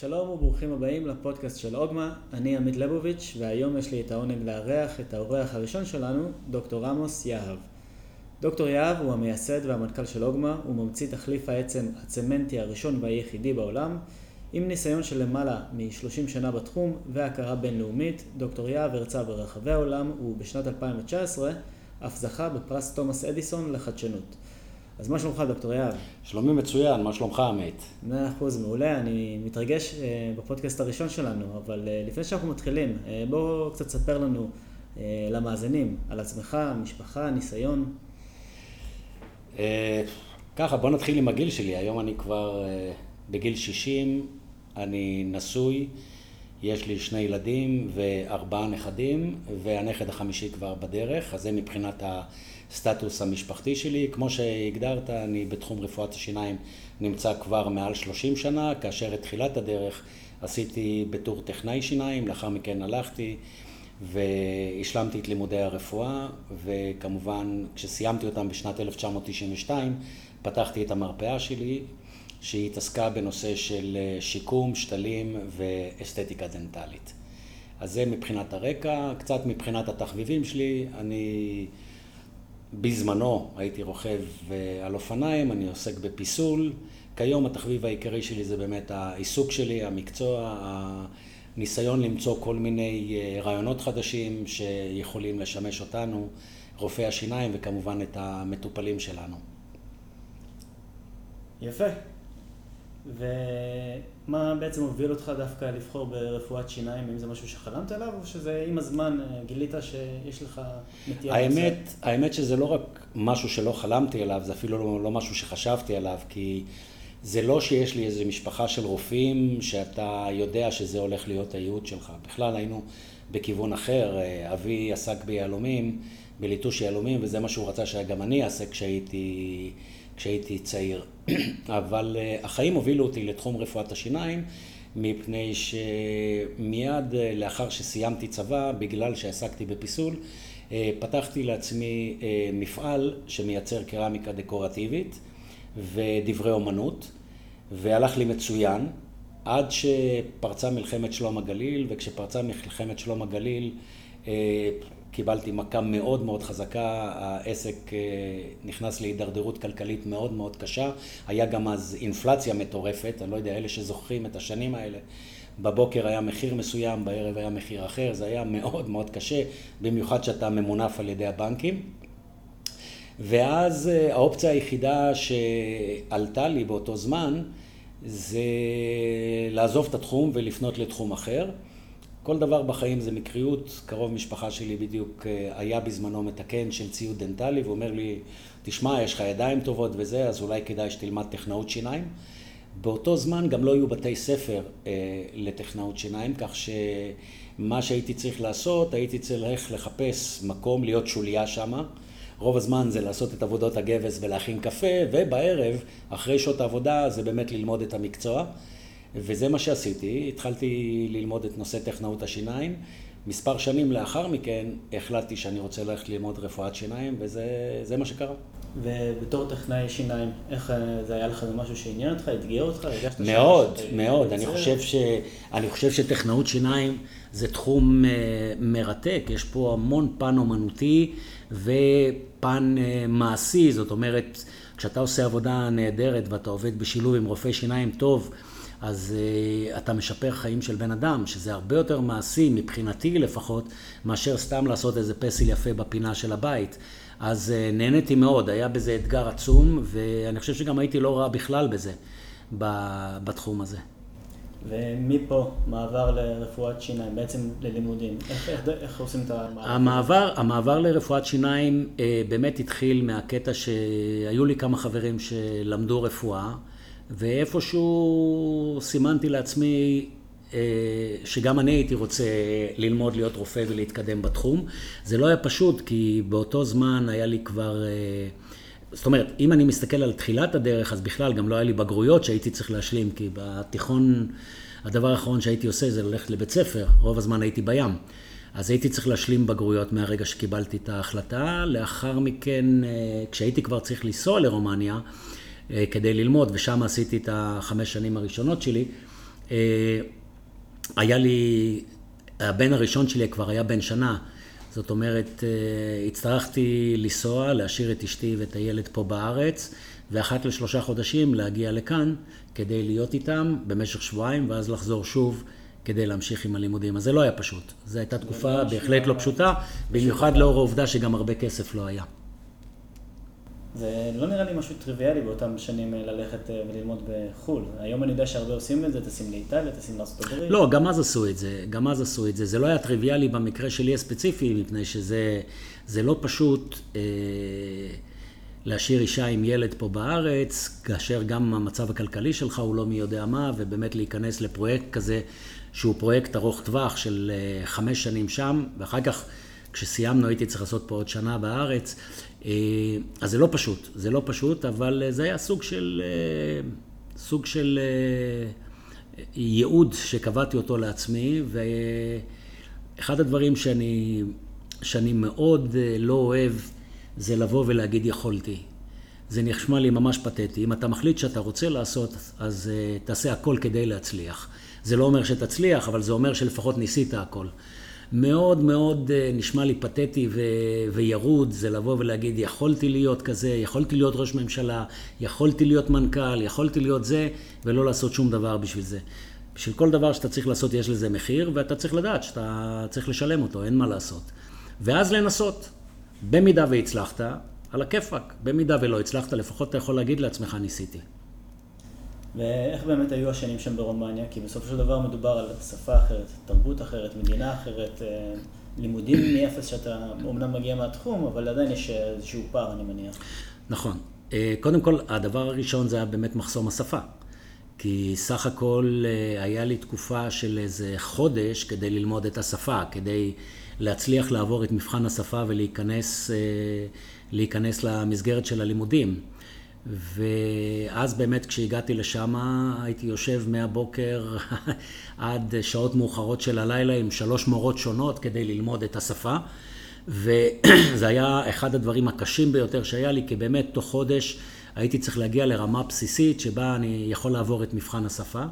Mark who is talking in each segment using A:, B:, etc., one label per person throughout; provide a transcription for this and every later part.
A: שלום וברוכים הבאים לפודקאסט של אוגמה, אני עמית לבוביץ' והיום יש לי את העונג לארח את האורח הראשון שלנו, דוקטור עמוס יהב. דוקטור יהב הוא המייסד והמנכ"ל של אוגמה, הוא ממציא תחליף העצם הצמנטי הראשון והיחידי בעולם. עם ניסיון של למעלה מ-30 שנה בתחום והכרה בינלאומית, דוקטור יהב הרצה ברחבי העולם ובשנת 2019 אף זכה בפרס תומאס אדיסון לחדשנות. אז מה שלומך, דוקטור יהב?
B: שלומי מצוין, מה שלומך, עמית?
A: מאה אחוז, מעולה. אני מתרגש אה, בפודקאסט הראשון שלנו, אבל אה, לפני שאנחנו מתחילים, אה, בואו קצת ספר לנו למאזינים על עצמך, משפחה, ניסיון.
B: ככה, בוא נתחיל עם הגיל שלי. היום אני כבר בגיל 60, אני נשוי, יש לי שני ילדים וארבעה נכדים, והנכד החמישי כבר בדרך, אז זה מבחינת הסטטוס המשפחתי שלי. כמו שהגדרת, אני בתחום רפואת השיניים נמצא כבר מעל 30 שנה, כאשר את תחילת הדרך עשיתי בתור טכנאי שיניים, לאחר מכן הלכתי והשלמתי את לימודי הרפואה, וכמובן כשסיימתי אותם בשנת 1992, פתחתי את המרפאה שלי, שהיא התעסקה בנושא של אה, שיקום, שתלים ואסתטיקה דנטלית. אז זה מבחינת הרקע, קצת מבחינת התחביבים שלי, אני בזמנו הייתי רוכב אה, על אופניים, אני עוסק בפיסול, כיום התחביב העיקרי שלי זה באמת העיסוק שלי, המקצוע, הניסיון למצוא כל מיני אה, רעיונות חדשים שיכולים לשמש אותנו, רופאי השיניים וכמובן את המטופלים שלנו.
A: יפה. ומה בעצם הוביל אותך דווקא לבחור ברפואת שיניים, אם זה משהו שחלמת עליו, או שזה עם הזמן אה, גילית שיש לך
B: נטייה האמת, האמת שזה לא רק משהו שלא חלמתי עליו, זה אפילו לא, לא משהו שחשבתי עליו, כי זה לא שיש לי איזו משפחה של רופאים שאתה יודע שזה הולך להיות הייעוד שלך. בכלל היינו בכיוון אחר, אה, אבי עסק ביהלומים, בליטוש יהלומים, וזה מה שהוא רצה שגם אני אעשה כשהייתי... כשהייתי צעיר. אבל אה, החיים הובילו אותי לתחום רפואת השיניים, מפני שמיד אה, לאחר שסיימתי צבא, בגלל שעסקתי בפיסול, אה, פתחתי לעצמי מפעל שמייצר קרמיקה דקורטיבית ודברי אומנות, והלך לי מצוין, עד שפרצה מלחמת שלום הגליל, וכשפרצה מלחמת שלום הגליל קיבלתי מכה מאוד מאוד חזקה, העסק אה, נכנס להידרדרות כלכלית מאוד מאוד קשה, היה גם אז אינפלציה מטורפת, אני לא יודע, אלה שזוכרים את השנים האלה, בבוקר היה מחיר מסוים, בערב היה מחיר אחר, זה היה מאוד מאוד קשה, במיוחד שאתה ממונף על ידי הבנקים. ואז אה, האופציה היחידה שעלתה לי באותו זמן זה לעזוב את התחום ולפנות לתחום אחר. כל דבר בחיים זה מקריות, קרוב משפחה שלי בדיוק אה, היה בזמנו מתקן של ציוד דנטלי ואומר לי, תשמע, יש לך ידיים טובות וזה, אז אולי כדאי שתלמד טכנאות שיניים. באותו זמן גם לא היו בתי ספר אה, לטכנאות שיניים, כך שמה שהייתי צריך לעשות, הייתי צריך לחפש מקום, להיות שוליה שמה. רוב הזמן זה לעשות את עבודות הגבס ולהכין קפה, ובערב, אחרי שעות העבודה, זה באמת ללמוד את המקצוע. וזה מה שעשיתי, התחלתי ללמוד את נושא טכנאות השיניים. מספר שנים לאחר מכן החלטתי שאני רוצה ללכת ללמוד רפואת שיניים, וזה מה שקרה.
A: ובתור טכנאי שיניים, איך אה, זה היה לך משהו שעניין אותך, אתגר אותך? הרגשת
B: מאוד, מאוד. אני חושב, ש, אני חושב שטכנאות שיניים זה תחום uh, מרתק. יש פה המון פן אומנותי ופן uh, מעשי. זאת אומרת, כשאתה עושה עבודה נהדרת ואתה עובד בשילוב עם רופא שיניים טוב, אז uh, אתה משפר חיים של בן אדם, שזה הרבה יותר מעשי, מבחינתי לפחות, מאשר סתם לעשות איזה פסל יפה בפינה של הבית. אז uh, נהניתי מאוד, היה בזה אתגר עצום, ואני חושב שגם הייתי לא רע בכלל בזה, בתחום הזה.
A: ומפה מעבר לרפואת שיניים, בעצם ללימודים, איך, איך, איך עושים את המעבר?
B: המעבר, המעבר לרפואת שיניים אה, באמת התחיל מהקטע שהיו לי כמה חברים שלמדו רפואה. ואיפשהו סימנתי לעצמי אה, שגם אני הייתי רוצה ללמוד להיות רופא ולהתקדם בתחום. זה לא היה פשוט, כי באותו זמן היה לי כבר... אה, זאת אומרת, אם אני מסתכל על תחילת הדרך, אז בכלל גם לא היה לי בגרויות שהייתי צריך להשלים, כי בתיכון, הדבר האחרון שהייתי עושה זה ללכת לבית ספר, רוב הזמן הייתי בים. אז הייתי צריך להשלים בגרויות מהרגע שקיבלתי את ההחלטה. לאחר מכן, אה, כשהייתי כבר צריך לנסוע לרומניה, כדי ללמוד, ושם עשיתי את החמש שנים הראשונות שלי. היה לי, הבן הראשון שלי כבר היה בן שנה. זאת אומרת, הצטרכתי לנסוע, להשאיר את אשתי ואת הילד פה בארץ, ואחת לשלושה חודשים להגיע לכאן כדי להיות איתם במשך שבועיים, ואז לחזור שוב כדי להמשיך עם הלימודים. אז זה לא היה פשוט. זו הייתה תקופה בהחלט לא פשוטה, במיוחד לאור העובדה שגם הרבה כסף לא היה.
A: זה לא נראה לי משהו טריוויאלי באותם שנים אה, ללכת אה, וללמוד בחו"ל. היום אני יודע שהרבה עושים את זה, טסים לאיטליה, טסים לארצות הברית.
B: לא, גם אז עשו את זה, גם אז עשו את זה. זה לא היה טריוויאלי במקרה שלי הספציפי, מפני שזה לא פשוט אה, להשאיר אישה עם ילד פה בארץ, כאשר גם המצב הכלכלי שלך הוא לא מי יודע מה, ובאמת להיכנס לפרויקט כזה, שהוא פרויקט ארוך טווח של אה, חמש שנים שם, ואחר כך, כשסיימנו, הייתי צריך לעשות פה עוד שנה בארץ. אה, אז זה לא פשוט, זה לא פשוט, אבל זה היה סוג של, אה, סוג של ייעוד שקבעתי אותו לעצמי, ואחד הדברים שאני, שאני מאוד לא אוהב זה לבוא ולהגיד יכולתי. זה נשמע לי ממש פתטי. אם אתה מחליט שאתה רוצה לעשות, אז תעשה הכל כדי להצליח. זה לא אומר שתצליח, אבל זה אומר שלפחות ניסית הכל. מאוד מאוד uh, נשמע לי פתטי ו- וירוד, זה לבוא ולהגיד, יכולתי להיות כזה, יכולתי להיות ראש ממשלה, יכולתי להיות מנכ"ל, יכולתי להיות זה, ולא לעשות שום דבר בשביל זה. בשביל כל דבר שאתה צריך לעשות יש לזה מחיר, ואתה צריך לדעת שאתה צריך לשלם אותו, אין מה לעשות. ואז לנסות. במידה והצלחת, על הכיפאק. במידה ולא הצלחת, לפחות אתה יכול להגיד לעצמך, ניסיתי.
A: ואיך באמת היו השנים שם ברומניה? כי בסופו של דבר מדובר על שפה אחרת, תרבות אחרת, מדינה אחרת, אה, לימודים מאפס שאתה אומנם מגיע מהתחום, אבל עדיין יש איזשהו פער, אני מניח.
B: נכון. אה, קודם כל, הדבר הראשון זה היה באמת מחסום השפה. כי סך הכל אה, היה לי תקופה של איזה חודש כדי ללמוד את השפה, כדי להצליח לעבור את מבחן השפה ולהיכנס להיכנס למסגרת של הלימודים. ואז באמת כשהגעתי לשם הייתי יושב מהבוקר עד שעות מאוחרות של הלילה עם שלוש מורות שונות כדי ללמוד את השפה. וזה היה אחד הדברים הקשים ביותר שהיה לי, כי באמת תוך חודש הייתי צריך להגיע לרמה בסיסית שבה אני יכול לעבור את מבחן השפה.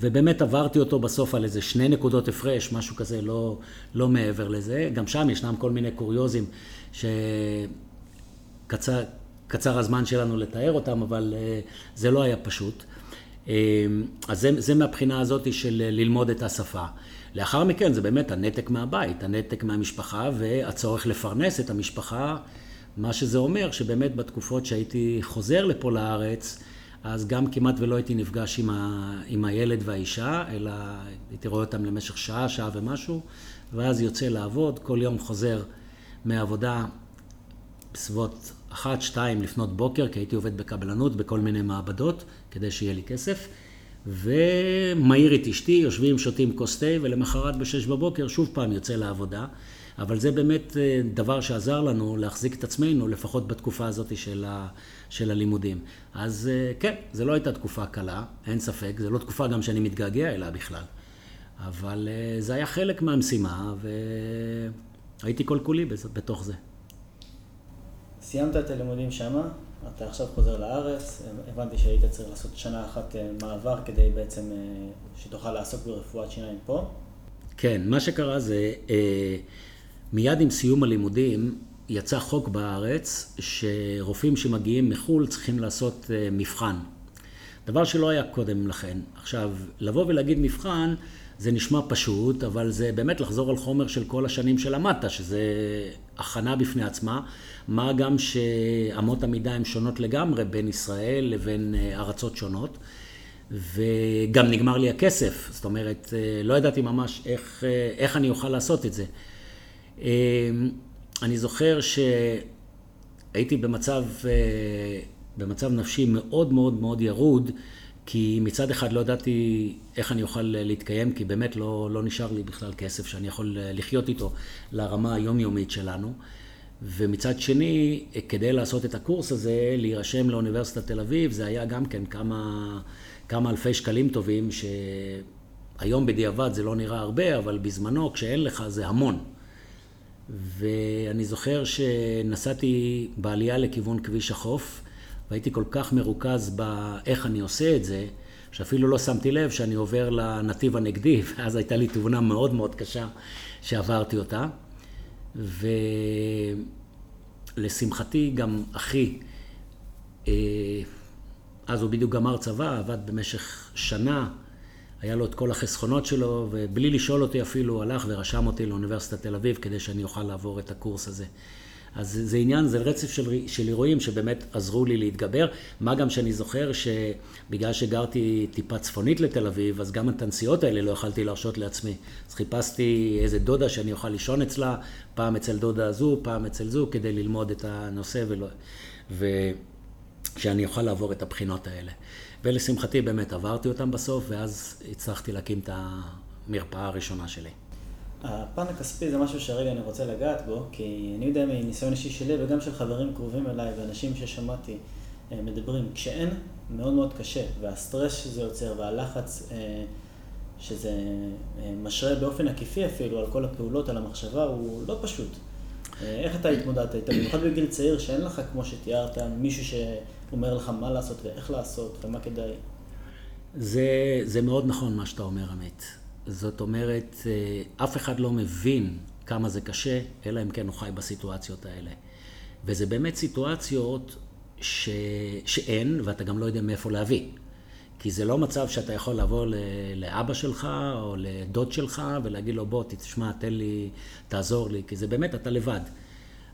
B: ובאמת עברתי אותו בסוף על איזה שני נקודות הפרש, משהו כזה, לא, לא מעבר לזה. גם שם ישנם כל מיני קוריוזים ש... קצר, הזמן שלנו לתאר אותם, אבל אה, זה לא היה פשוט. אה, אז זה, זה מהבחינה הזאת של ללמוד את השפה. לאחר מכן זה באמת הנתק מהבית, הנתק מהמשפחה והצורך לפרנס את המשפחה, מה שזה אומר שבאמת בתקופות שהייתי חוזר לפה לארץ, אז גם כמעט ולא הייתי נפגש עם, ה, עם הילד והאישה, אלא הייתי רואה אותם למשך שעה, שעה ומשהו, ואז יוצא לעבוד, כל יום חוזר מהעבודה בסביבות אחת, שתיים לפנות בוקר, כי הייתי עובד בקבלנות בכל מיני מעבדות, כדי שיהיה לי כסף. ומעיר את אשתי, יושבים, שותים כוס תה, ולמחרת בשש בבוקר שוב פעם יוצא לעבודה. אבל זה באמת אה, דבר שעזר לנו להחזיק את עצמנו, לפחות בתקופה הזאת של, ה, של הלימודים. אז אה, כן, זו לא הייתה תקופה קלה, אין ספק, זו לא תקופה גם שאני מתגעגע אליה בכלל. אבל אה, זה היה חלק מהמשימה, והייתי כל כולי בתוך זה.
A: סיימת את הלימודים שמה, אתה עכשיו חוזר לארץ, הבנתי שהיית צריך לעשות שנה אחת אה, מעבר כדי בעצם אה, שתוכל לעסוק ברפואת שיניים פה.
B: כן, מה שקרה זה, אה, מיד עם סיום הלימודים יצא חוק בארץ שרופאים שמגיעים מחו"ל צריכים לעשות מבחן. דבר שלא היה קודם לכן. עכשיו, לבוא ולהגיד מבחן, זה נשמע פשוט, אבל זה באמת לחזור על חומר של כל השנים שלמדת, שזה הכנה בפני עצמה, מה גם שאמות המידה הן שונות לגמרי בין ישראל לבין אה, ארצות שונות. וגם נגמר לי הכסף, זאת אומרת, אה, לא ידעתי ממש איך, אה, איך אני אוכל לעשות את זה. אני זוכר שהייתי במצב, במצב נפשי מאוד מאוד מאוד ירוד, כי מצד אחד לא ידעתי איך אני אוכל להתקיים, כי באמת לא, לא נשאר לי בכלל כסף שאני יכול לחיות איתו לרמה היומיומית שלנו. ומצד שני, כדי לעשות את הקורס הזה, להירשם לאוניברסיטת תל אביב, זה היה גם כן כמה, כמה אלפי שקלים טובים, שהיום בדיעבד זה לא נראה הרבה, אבל בזמנו, כשאין לך, זה המון. ואני זוכר שנסעתי בעלייה לכיוון כביש החוף, והייתי כל כך מרוכז באיך אני עושה את זה, שאפילו לא שמתי לב שאני עובר לנתיב הנגדי, ואז הייתה לי תאונה מאוד מאוד קשה שעברתי אותה. ולשמחתי גם אחי, אה, אז הוא בדיוק גמר צבא, עבד במשך שנה, היה לו את כל החסכונות שלו, ובלי לשאול אותי אפילו, הלך ורשם אותי לאוניברסיטת תל אביב כדי שאני אוכל לעבור את הקורס הזה. אז זה עניין, זה רצף של, של אירועים שבאמת עזרו לי להתגבר. מה גם שאני זוכר שבגלל שגרתי טיפה צפונית לתל אביב, אז גם את הנסיעות האלה לא יכלתי להרשות לעצמי. אז חיפשתי איזה דודה שאני אוכל לישון אצלה, פעם אצל דודה הזו, פעם אצל זו, כדי ללמוד את הנושא ולא... ושאני אוכל לעבור את הבחינות האלה. ולשמחתי באמת עברתי אותם בסוף, ואז הצלחתי להקים את המרפאה הראשונה שלי.
A: הפן הכספי זה משהו שהרגע אני רוצה לגעת בו, כי אני יודע מניסיון אישי שלי וגם של חברים קרובים אליי ואנשים ששמעתי אה, מדברים, כשאין, מאוד מאוד קשה, והסטרס שזה יוצר והלחץ אה, שזה אה, משרה באופן עקיפי אפילו על כל הפעולות, על המחשבה, הוא לא פשוט. איך אתה התמודדת איתה? במיוחד בגיל צעיר שאין לך, כמו שתיארת, מישהו שאומר לך מה לעשות ואיך לעשות ומה כדאי.
B: זה, זה מאוד נכון מה שאתה אומר, עמית. זאת אומרת, אה, אף אחד לא מבין כמה זה קשה, אלא אם כן הוא חי בסיטואציות האלה. וזה באמת סיטואציות ש... שאין, ואתה גם לא יודע מאיפה להביא. כי זה לא מצב שאתה יכול לבוא לאבא שלך או לדוד שלך ולהגיד לו, בוא, תשמע, תן לי, תעזור לי, כי זה באמת, אתה לבד.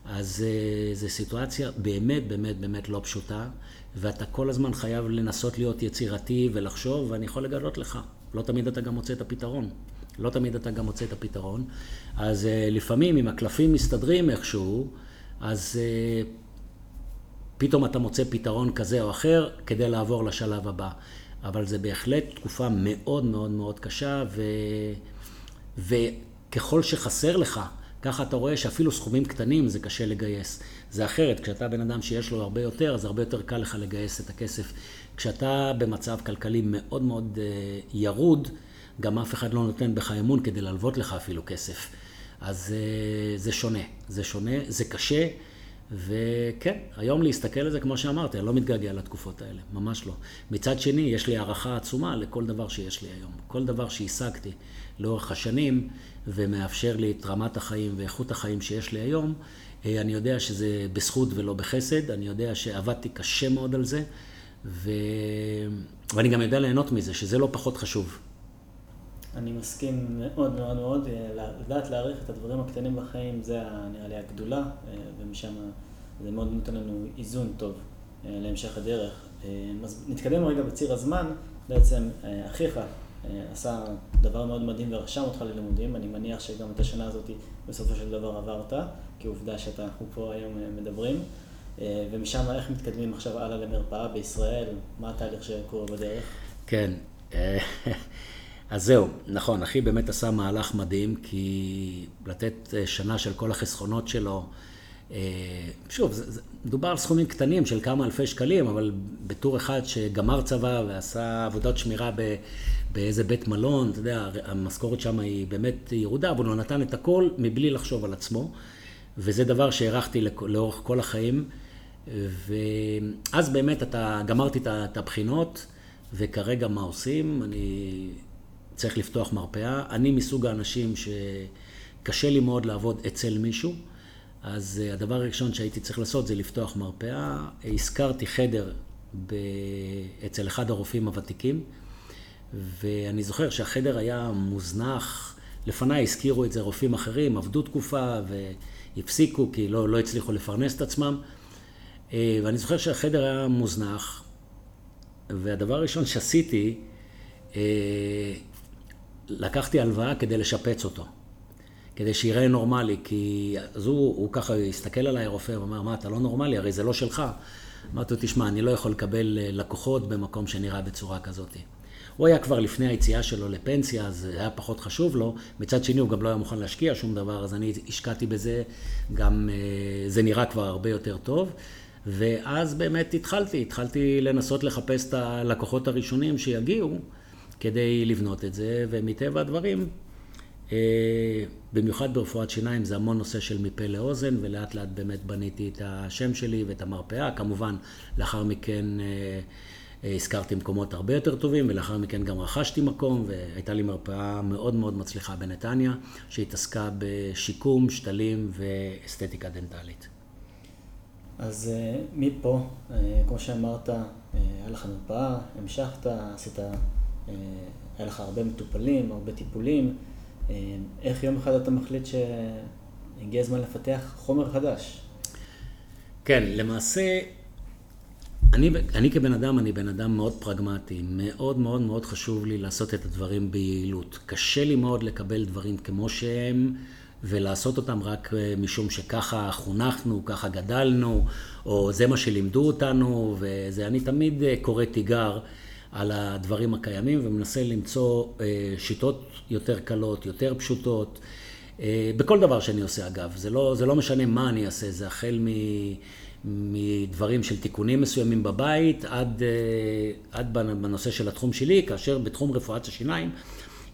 B: אז אה, זו סיטואציה באמת, באמת, באמת לא פשוטה, ואתה כל הזמן חייב לנסות להיות יצירתי ולחשוב, ואני יכול לגלות לך, לא תמיד אתה גם מוצא את הפתרון. לא תמיד אתה גם מוצא את הפתרון. אז אה, לפעמים, אם הקלפים מסתדרים איכשהו, אז אה, פתאום אתה מוצא פתרון כזה או אחר כדי לעבור לשלב הבא. אבל זה בהחלט תקופה מאוד מאוד מאוד קשה, ו... וככל שחסר לך, ככה אתה רואה שאפילו סכומים קטנים זה קשה לגייס. זה אחרת, כשאתה בן אדם שיש לו הרבה יותר, אז הרבה יותר קל לך לגייס את הכסף. כשאתה במצב כלכלי מאוד מאוד אה, ירוד, גם אף אחד לא נותן בך אמון כדי להלוות לך אפילו כסף. אז אה, זה שונה, זה שונה, זה קשה, וכן, היום להסתכל על זה, כמו שאמרתי, אני לא מתגעגע לתקופות האלה, ממש לא. מצד שני, יש לי הערכה עצומה לכל דבר שיש לי היום. כל דבר שהשגתי לאורך השנים ומאפשר לי את רמת החיים ואיכות החיים שיש לי היום, אה, אני יודע שזה בזכות ולא בחסד, אני יודע שעבדתי קשה מאוד על זה, ו... ואני גם יודע ליהנות מזה, שזה לא פחות חשוב.
A: אני מסכים מאוד מאוד מאוד, אה, לדעת להעריך את הדברים הקטנים בחיים, זה נראה לי הגדולה, אה, ומשם זה מאוד נותן לנו איזון טוב להמשך הדרך. אז נתקדם רגע בציר הזמן, בעצם אחיך עשה דבר מאוד מדהים ורשם אותך ללימודים, אני מניח שגם את השנה הזאת בסופו של דבר עברת. כעובדה שאנחנו פה היום אה, מדברים. אה, ומשם איך מתקדמים עכשיו הלאה למרפאה בישראל? מה התהליך שקורה בדרך?
B: כן, אה, אז זהו, נכון, אחי באמת עשה מהלך מדהים, כי לתת שנה של כל החסכונות שלו, שוב, מדובר על סכומים קטנים של כמה אלפי שקלים, אבל בתור אחד שגמר צבא ועשה עבודות שמירה ב, באיזה בית מלון, אתה יודע, המשכורת שם היא באמת ירודה, אבל הוא נתן את הכל מבלי לחשוב על עצמו. וזה דבר שהערכתי לאורך כל החיים. ואז באמת אתה, גמרתי את הבחינות, וכרגע מה עושים? אני צריך לפתוח מרפאה. אני מסוג האנשים שקשה לי מאוד לעבוד אצל מישהו, אז אה, הדבר הראשון שהייתי צריך לעשות זה לפתוח מרפאה. הזכרתי חדר ב... אצל אחד הרופאים הוותיקים, ואני זוכר שהחדר היה מוזנח. לפניי הזכירו את זה רופאים אחרים, עבדו תקופה, ו... הפסיקו כי לא, לא הצליחו לפרנס את עצמם. אה, ואני זוכר שהחדר היה מוזנח, והדבר הראשון שעשיתי, אה, לקחתי הלוואה כדי לשפץ אותו, כדי שיראה נורמלי, כי אז הוא, הוא ככה הסתכל עליי, הרופא, ואמר, מה, אתה לא נורמלי, הרי זה לא שלך. אמרתי לו, תשמע, אני לא יכול לקבל אה, לקוחות במקום שנראה בצורה כזאת. הוא היה כבר לפני היציאה שלו לפנסיה, אז היה פחות חשוב לו. מצד שני, הוא גם לא היה מוכן להשקיע שום דבר, אז אני השקעתי בזה, גם אה, זה נראה כבר הרבה יותר טוב. ואז באמת התחלתי, התחלתי לנסות לחפש את הלקוחות הראשונים שיגיעו כדי לבנות את זה, ומטבע הדברים, אה, במיוחד ברפואת שיניים זה המון נושא של מפה לאוזן, ולאט לאט באמת בניתי את השם שלי ואת המרפאה. כמובן, לאחר מכן... אה, הזכרתי מקומות הרבה יותר טובים, ולאחר מכן גם רכשתי מקום, והייתה לי מרפאה מאוד מאוד מצליחה בנתניה, שהתעסקה בשיקום, שתלים ואסתטיקה דנטלית.
A: אז מפה, כמו שאמרת, היה לך מרפאה, המשכת, עשית, היה לך הרבה מטופלים, הרבה טיפולים. איך יום אחד אתה מחליט שהגיע הזמן לפתח חומר חדש?
B: כן, למעשה, אני, אני כבן אדם, אני בן אדם מאוד פרגמטי. מאוד מאוד מאוד חשוב לי לעשות את הדברים ביעילות. קשה לי מאוד לקבל דברים כמו שהם. ולעשות אותם רק אה, משום שככה חונכנו, ככה גדלנו, או זה מה שלימדו אותנו, וזה, אני תמיד אה, קורא תיגר על הדברים הקיימים ומנסה למצוא אה, שיטות יותר קלות, יותר פשוטות, בכל דבר שאני עושה אגב. זה לא, זה לא משנה מה אני אעשה, זה החל מ... מדברים של תיקונים מסוימים בבית עד, עד בנושא של התחום שלי, כאשר בתחום רפואת השיניים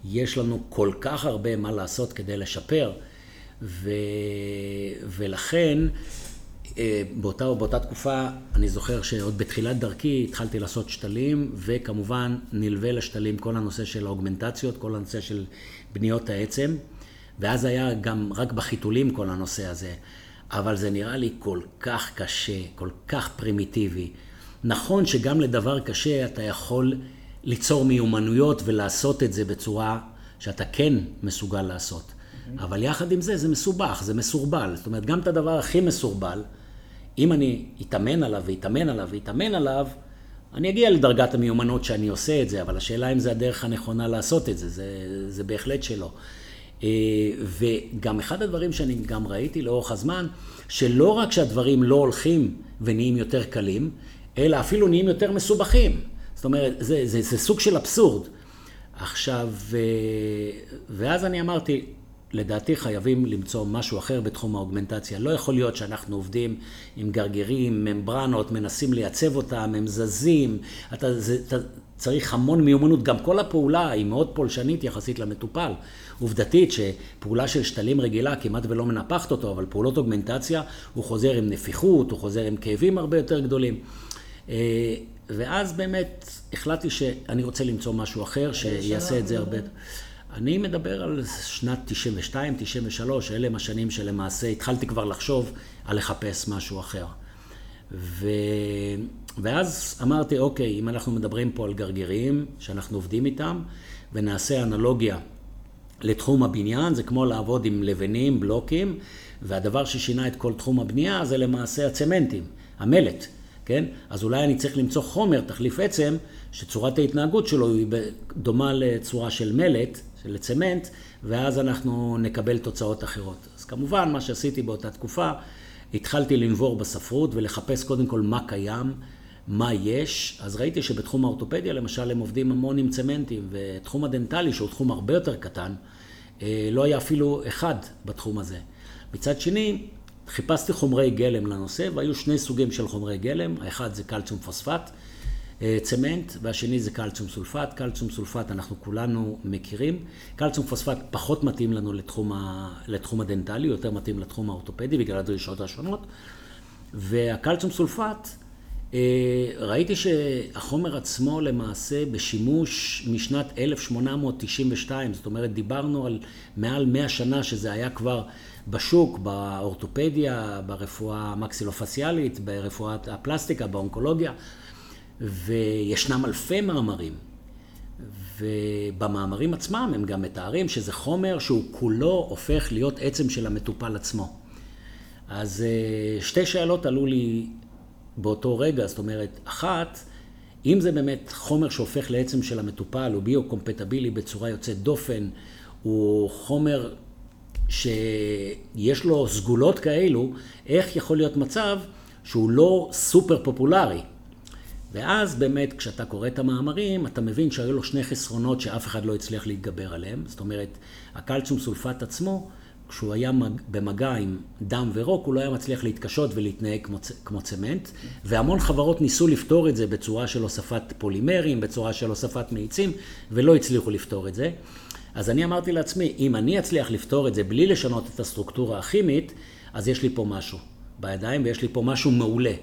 B: יש לנו כל כך הרבה מה לעשות כדי לשפר. ו... ולכן, אה, באותה, באותה תקופה, אני זוכר שעוד בתחילת דרכי התחלתי לעשות שתלים, וכמובן נלווה לשתלים כל הנושא של האוגמנטציות, כל הנושא של בניות העצם, ואז היה גם רק בחיתולים כל הנושא הזה. אבל זה נראה לי כל כך קשה, כל כך פרימיטיבי. נכון שגם לדבר קשה אתה יכול ליצור מיומנויות ולעשות את זה בצורה שאתה כן מסוגל לעשות. אבל יחד עם זה, זה מסובך, זה מסורבל. זאת אומרת, גם את הדבר הכי מסורבל, אם אני אתאמן עליו ואתאמן עליו ואתאמן עליו, אני אגיע לדרגת המיומנות שאני עושה את זה, אבל השאלה אם זה הדרך הנכונה לעשות את זה, זה, זה בהחלט שלא. אה, וגם אחד הדברים שאני גם ראיתי לאורך הזמן, שלא רק שהדברים לא הולכים ונהיים יותר קלים, אלא אפילו נהיים יותר מסובכים. זאת אומרת, זה, זה, זה סוג של אבסורד. עכשיו, אה, ואז אני אמרתי, לדעתי חייבים למצוא משהו אחר בתחום האוגמנטציה. לא יכול להיות שאנחנו עובדים עם גרגירים, ממברנות, מנסים לייצב אותם, הם זזים, אתה, זה, אתה צריך המון מיומנות. גם כל הפעולה היא מאוד פולשנית יחסית למטופל. עובדתית שפעולה של שתלים רגילה כמעט ולא מנפחת אותו, אבל פעולות אוגמנטציה, הוא חוזר עם נפיחות, הוא חוזר עם כאבים הרבה יותר גדולים. אה, ואז באמת החלטתי שאני רוצה למצוא משהו אחר שיעשה את זה הרבה... אני מדבר על שנת 92, 93, אלה הם השנים שלמעשה התחלתי כבר לחשוב על לחפש משהו אחר. ו... ואז אמרתי, אוקיי, אם אנחנו מדברים פה על גרגירים שאנחנו עובדים איתם, ונעשה אנלוגיה לתחום הבניין, זה כמו לעבוד עם לבנים, בלוקים, והדבר ששינה את כל תחום הבנייה זה למעשה הצמנטים, המלט, כן? אז אולי אני צריך למצוא חומר, תחליף עצם, שצורת ההתנהגות שלו היא דומה לצורה של מלט, של צמנט, ואז אנחנו נקבל תוצאות אחרות. אז כמובן, מה שעשיתי באותה תקופה, התחלתי לנבור בספרות ולחפש קודם כל מה קיים, מה יש. אז ראיתי שבתחום האורתופדיה, למשל, הם עובדים המון עם צמנטים, ותחום הדנטלי, שהוא תחום הרבה יותר קטן, אה, לא היה אפילו אחד בתחום הזה. מצד שני, חיפשתי חומרי גלם לנושא, והיו שני סוגים של חומרי גלם. האחד זה קלציום פוספט, צמנט, והשני זה קלציום סולפט. קלציום סולפט אנחנו כולנו מכירים. קלציום פוספט פחות מתאים לנו לתחום, ה... לתחום הדנטלי, יותר מתאים לתחום האורתופדי בגלל הדרישות השונות. והקלציום סולפט, אה, ראיתי שהחומר עצמו למעשה בשימוש משנת 1892, זאת אומרת דיברנו על מעל 100 שנה שזה היה כבר בשוק, באורתופדיה, ברפואה המקסילופסיאלית, ברפואת הפלסטיקה, באונקולוגיה. וישנם אלפי מאמרים. ובמאמרים עצמם הם גם מתארים שזה חומר שהוא כולו הופך להיות עצם של המטופל עצמו. אז אה, שתי שאלות עלו לי באותו רגע, זאת אומרת, אחת, אם זה באמת חומר שהופך לעצם של המטופל, הוא ביו-קומפטבילי בצורה יוצאת דופן, הוא חומר שיש לו סגולות כאלו, איך יכול להיות מצב שהוא לא סופר פופולרי? ואז באמת, כשאתה קורא את המאמרים, אתה מבין שהיו לו שני חסרונות שאף אחד לא הצליח להתגבר עליהם. זאת אומרת, הקלציום סולפט עצמו, כשהוא היה במגע עם דם ורוק, הוא לא היה מצליח להתקשות ולהתנהג כמו, כמו צמנט, והמון חברות ניסו לפתור את זה בצורה של הוספת פולימרים, בצורה של הוספת מאיצים, ולא הצליחו לפתור את זה. אז אני אמרתי לעצמי, אם אני אצליח לפתור את זה בלי לשנות את הסטרוקטורה הכימית, אז יש לי פה משהו בידיים ויש לי פה משהו מעולה.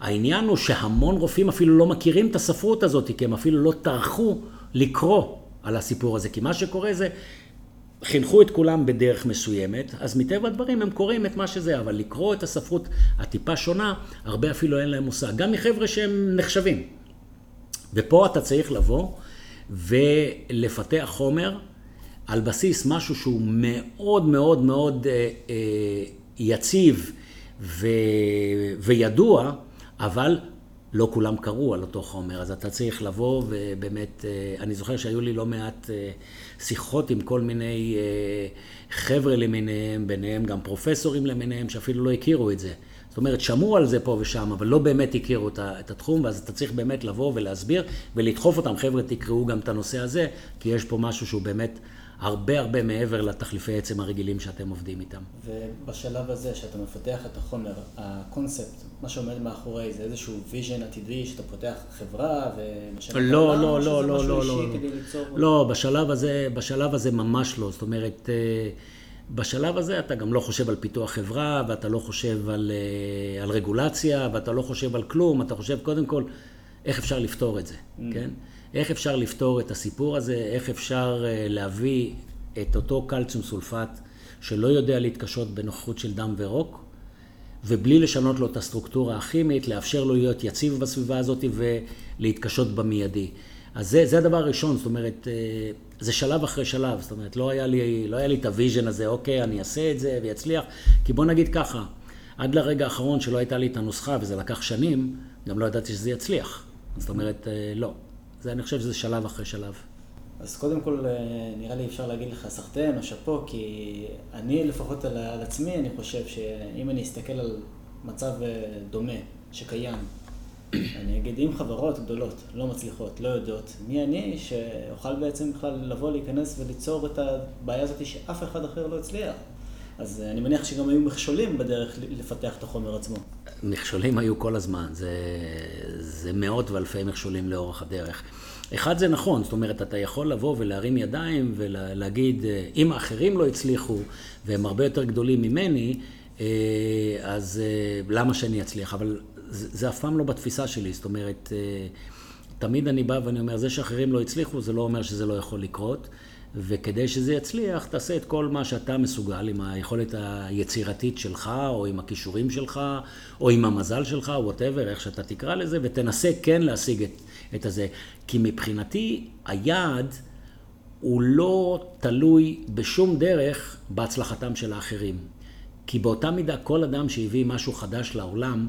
B: העניין הוא שהמון רופאים אפילו לא מכירים את הספרות הזאת, כי הם אפילו לא טרחו לקרוא על הסיפור הזה. כי מה שקורה זה, חינכו את כולם בדרך מסוימת, אז מטבע הדברים הם קוראים את מה שזה, אבל לקרוא את הספרות הטיפה שונה, הרבה אפילו אין להם מושג. גם מחבר'ה שהם נחשבים. ופה אתה צריך לבוא ולפתח חומר על בסיס משהו שהוא מאוד מאוד מאוד אה, אה, יציב ו, וידוע, אבל לא כולם קראו על אותו חומר, אז אתה צריך לבוא ובאמת, אה, אני זוכר שהיו לי לא מעט אה, שיחות עם כל מיני אה, חבר'ה למיניהם, ביניהם גם פרופסורים למיניהם, שאפילו לא הכירו את זה. זאת אומרת, שמעו על זה פה ושם, אבל לא באמת הכירו את התחום, ואז אתה צריך באמת לבוא ולהסביר ולדחוף אותם. חבר'ה, תקראו גם את הנושא הזה, כי יש פה משהו שהוא באמת הרבה הרבה מעבר לתחליפי עצם הרגילים שאתם עובדים איתם.
A: ובשלב הזה, שאתה מפתח את החומר, הקונספט, מה שעומד מאחורי זה איזשהו vision עתידי שאתה פותח חברה ומשנה
B: לא, העולם, לא, לא, לא, לא, לא, לא, ליצור... לא, בשלב הזה, בשלב הזה ממש לא. זאת אומרת, אה, בשלב הזה אתה גם לא חושב על פיתוח חברה, ואתה לא חושב על, אה, על רגולציה, ואתה לא חושב על כלום, אתה חושב קודם כל איך אפשר לפתור את זה, mm. כן? איך אפשר לפתור את הסיפור הזה, איך אפשר אה, להביא את אותו קלציום סולפט שלא יודע להתקשות בנוכחות של דם ורוק, ובלי לשנות לו את הסטרוקטורה הכימית, לאפשר לו להיות יציב בסביבה הזאת ולהתקשות במיידי. אז זה, זה הדבר הראשון, זאת אומרת, אה, זה שלב אחרי שלב, זאת אומרת, לא היה לי, לא היה לי את ה vision הזה, אוקיי, אני אעשה את זה ויצליח, כי בוא נגיד ככה, עד לרגע האחרון שלא הייתה לי את הנוסחה, וזה לקח שנים, גם לא ידעתי שזה יצליח. זאת אומרת, אה, לא. זה, אני חושב שזה שלב אחרי שלב.
A: אז קודם כל, אה, נראה לי אפשר להגיד לך סחטיין או שאפו, כי אני לפחות על, על עצמי, אני חושב שאם אני אסתכל על מצב דומה שקיים אני אגיד, אם חברות גדולות לא מצליחות, לא יודעות, מי אני שאוכל בעצם בכלל לבוא, להיכנס וליצור את הבעיה הזאת שאף אחד אחר לא הצליח? אז אני מניח שגם היו מכשולים בדרך לפתח את החומר עצמו.
B: מכשולים היו כל הזמן, זה, זה מאות ואלפי מכשולים לאורך הדרך. אחד זה נכון, זאת אומרת, אתה יכול לבוא ולהרים ידיים ולהגיד, אם האחרים לא הצליחו והם הרבה יותר גדולים ממני, אה, אז אה, למה שאני אצליח? אבל זה, זה אף פעם לא בתפיסה שלי, זאת אומרת, אה, תמיד אני בא ואני אומר, זה שאחרים לא הצליחו, זה לא אומר שזה לא יכול לקרות, וכדי שזה יצליח, תעשה את כל מה שאתה מסוגל עם היכולת היצירתית שלך, או עם הכישורים שלך, או עם המזל שלך, וואטאבר, איך שאתה תקרא לזה, ותנסה כן להשיג את, את הזה. כי מבחינתי, היעד הוא לא תלוי בשום דרך בהצלחתם של האחרים. כי באותה מידה, כל אדם שהביא משהו חדש לעולם,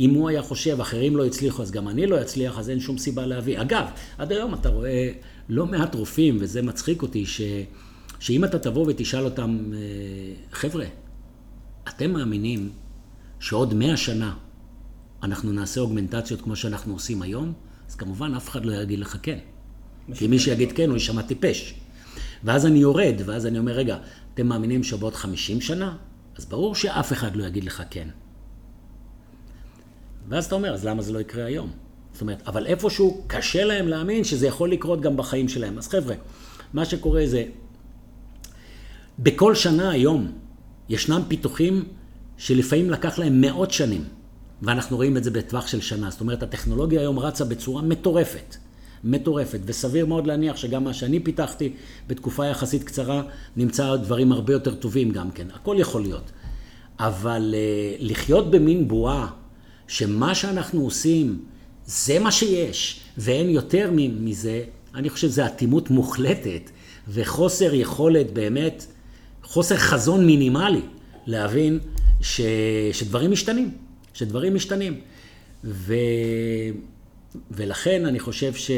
B: אם הוא היה חושב, אחרים לא הצליחו, אז גם אני לא אצליח, אז אין שום סיבה להביא. אגב, עד היום אתה רואה לא מעט רופאים, וזה מצחיק אותי, ש, שאם אתה תבוא ותשאל אותם, אה, חבר'ה, אתם מאמינים שעוד מאה שנה אנחנו נעשה אוגמנטציות כמו שאנחנו עושים היום? אז כמובן אף אחד לא יגיד לך כן. כי מי שיגיד כן, הוא יישמע טיפש. ואז אני יורד, ואז אני אומר, רגע, אתם מאמינים שבעוד חמישים שנה? אז ברור שאף אחד לא יגיד לך כן. ואז אתה אומר, אז למה זה לא יקרה היום? זאת אומרת, אבל איפשהו קשה להם להאמין שזה יכול לקרות גם בחיים שלהם. אז חבר'ה, מה שקורה זה, בכל שנה היום ישנם פיתוחים שלפעמים לקח להם מאות שנים, ואנחנו רואים את זה בטווח של שנה. זאת אומרת, הטכנולוגיה היום רצה בצורה מטורפת. מטורפת, וסביר מאוד להניח שגם מה שאני פיתחתי בתקופה יחסית קצרה, נמצא דברים הרבה יותר טובים גם כן. הכל יכול להיות. אבל uh, לחיות במין בועה שמה שאנחנו עושים זה מה שיש, ואין יותר מזה, אני חושב שזו אטימות מוחלטת וחוסר יכולת באמת, חוסר חזון מינימלי להבין ש, שדברים משתנים, שדברים משתנים. ו, ולכן אני חושב ש,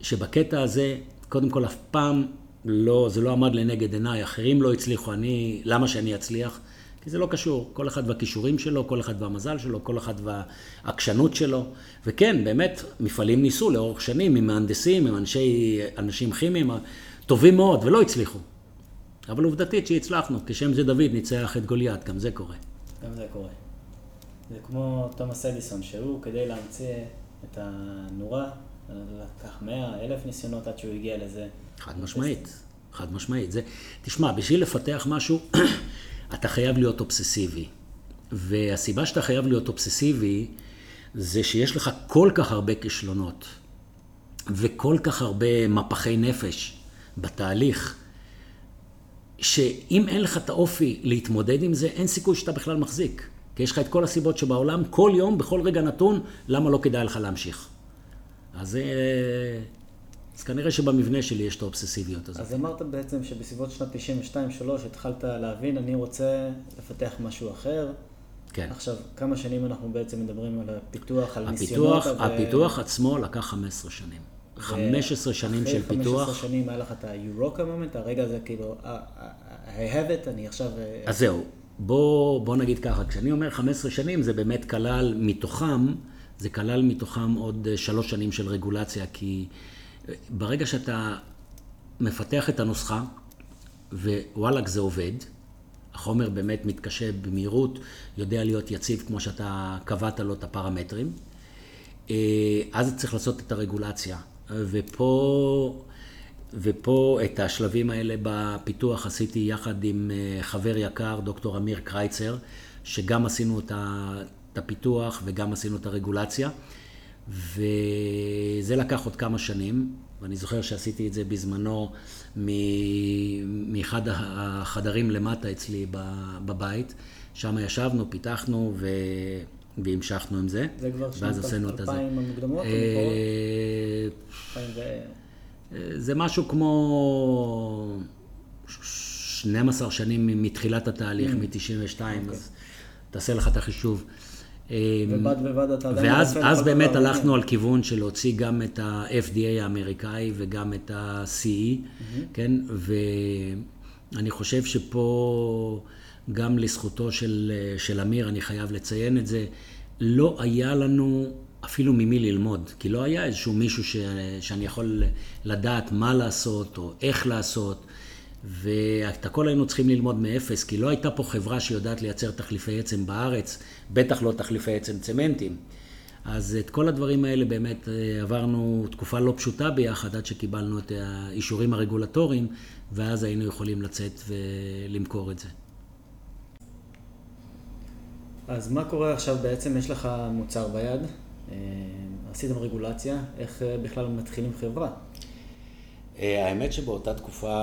B: שבקטע הזה, קודם כל אף פעם לא, זה לא עמד לנגד עיניי, אחרים לא הצליחו, אני, למה שאני אצליח? כי זה לא קשור, כל אחד והכישורים שלו, כל אחד והמזל שלו, כל אחד והעקשנות שלו. וכן, באמת, מפעלים ניסו לאורך שנים עם מהנדסים, עם אנשי, אנשים כימיים טובים מאוד, ולא הצליחו. אבל עובדתית שהצלחנו, כשם זה דוד ניצח את גוליית, גם זה קורה.
A: גם זה קורה. זה כמו תומאס אדיסון, שהוא כדי להמציא את הנורה, לקח מאה, אלף ניסיונות עד שהוא הגיע לזה.
B: חד משמעית, חד משמעית. זה, תשמע, בשביל לפתח משהו, אתה חייב להיות אובססיבי. והסיבה שאתה חייב להיות אובססיבי, זה שיש לך כל כך הרבה כישלונות, וכל כך הרבה מפחי נפש בתהליך, שאם אין לך את האופי להתמודד עם זה, אין סיכוי שאתה בכלל מחזיק. כי יש לך את כל הסיבות שבעולם, כל יום, בכל רגע נתון, למה לא כדאי לך להמשיך. אז, אה, אז כנראה שבמבנה שלי יש את האובססיביות הזאת.
A: אז אמרת בעצם שבסביבות שנת 92-3 התחלת להבין, אני רוצה לפתח משהו אחר.
B: כן.
A: עכשיו, כמה שנים אנחנו בעצם מדברים על הפיתוח, על
B: הפיתוח,
A: ניסיונות? ו-
B: הפיתוח עצמו לקח 15 שנים. 15 שנים של
A: אחרי
B: פיתוח.
A: 15 שנים היה לך את היורוקה מומנט, הרגע הזה כאילו, "אה, אה, I have it, אני עכשיו... אה,
B: אז זהו, בוא, בוא נגיד ככה, כשאני אומר 15 שנים, זה באמת כלל מתוכם, זה כלל מתוכם עוד אה, שלוש שנים של רגולציה, כי אה, ברגע שאתה מפתח את הנוסחה, ווואלאק זה עובד, החומר באמת מתקשה במהירות, יודע להיות יציב כמו שאתה קבעת לו את הפרמטרים, אה, אז צריך לעשות את הרגולציה. ופה, ופה את השלבים האלה בפיתוח עשיתי יחד עם אה, חבר יקר, דוקטור אמיר קרייצר, שגם עשינו את הפיתוח וגם עשינו את הרגולציה. וזה לקח עוד כמה שנים, ואני זוכר שעשיתי את זה בזמנו מ- מאחד החדרים למטה אצלי בבית. שם ישבנו, פיתחנו ו... והמשכנו עם זה.
A: זה כבר שנות. 2000 המוקדמות?
B: אה?
A: 2000 ו-
B: זה משהו כמו 12 שנים מתחילת התהליך, מ-92, אז תעשה לך את החישוב. אה,
A: ובד בבד אתה עדיין...
B: ואז אז באמת. הלכנו על כיוון של להוציא גם את ה-FDA האמריקאי וגם את ה-CE, כן? ואני חושב שפה, גם לזכותו של, של אמיר, אני חייב לציין את זה, לא היה לנו אפילו ממי ללמוד, כי לא היה איזשהו מישהו ש, שאני יכול לדעת מה לעשות או איך לעשות. ואת הכל היינו צריכים ללמוד מאפס, כי לא הייתה פה חברה שיודעת לייצר תחליפי עצם בארץ, בטח לא תחליפי עצם צמנטים. אז את כל הדברים האלה באמת אה, עברנו תקופה לא פשוטה ביחד, עד שקיבלנו את האישורים הרגולטוריים, ואז היינו יכולים לצאת ולמכור את זה.
A: אז מה קורה עכשיו בעצם? יש לך מוצר ביד, אה, עשיתם רגולציה, איך אה, בכלל מתחילים חברה?
B: אה, האמת שבאותה תקופה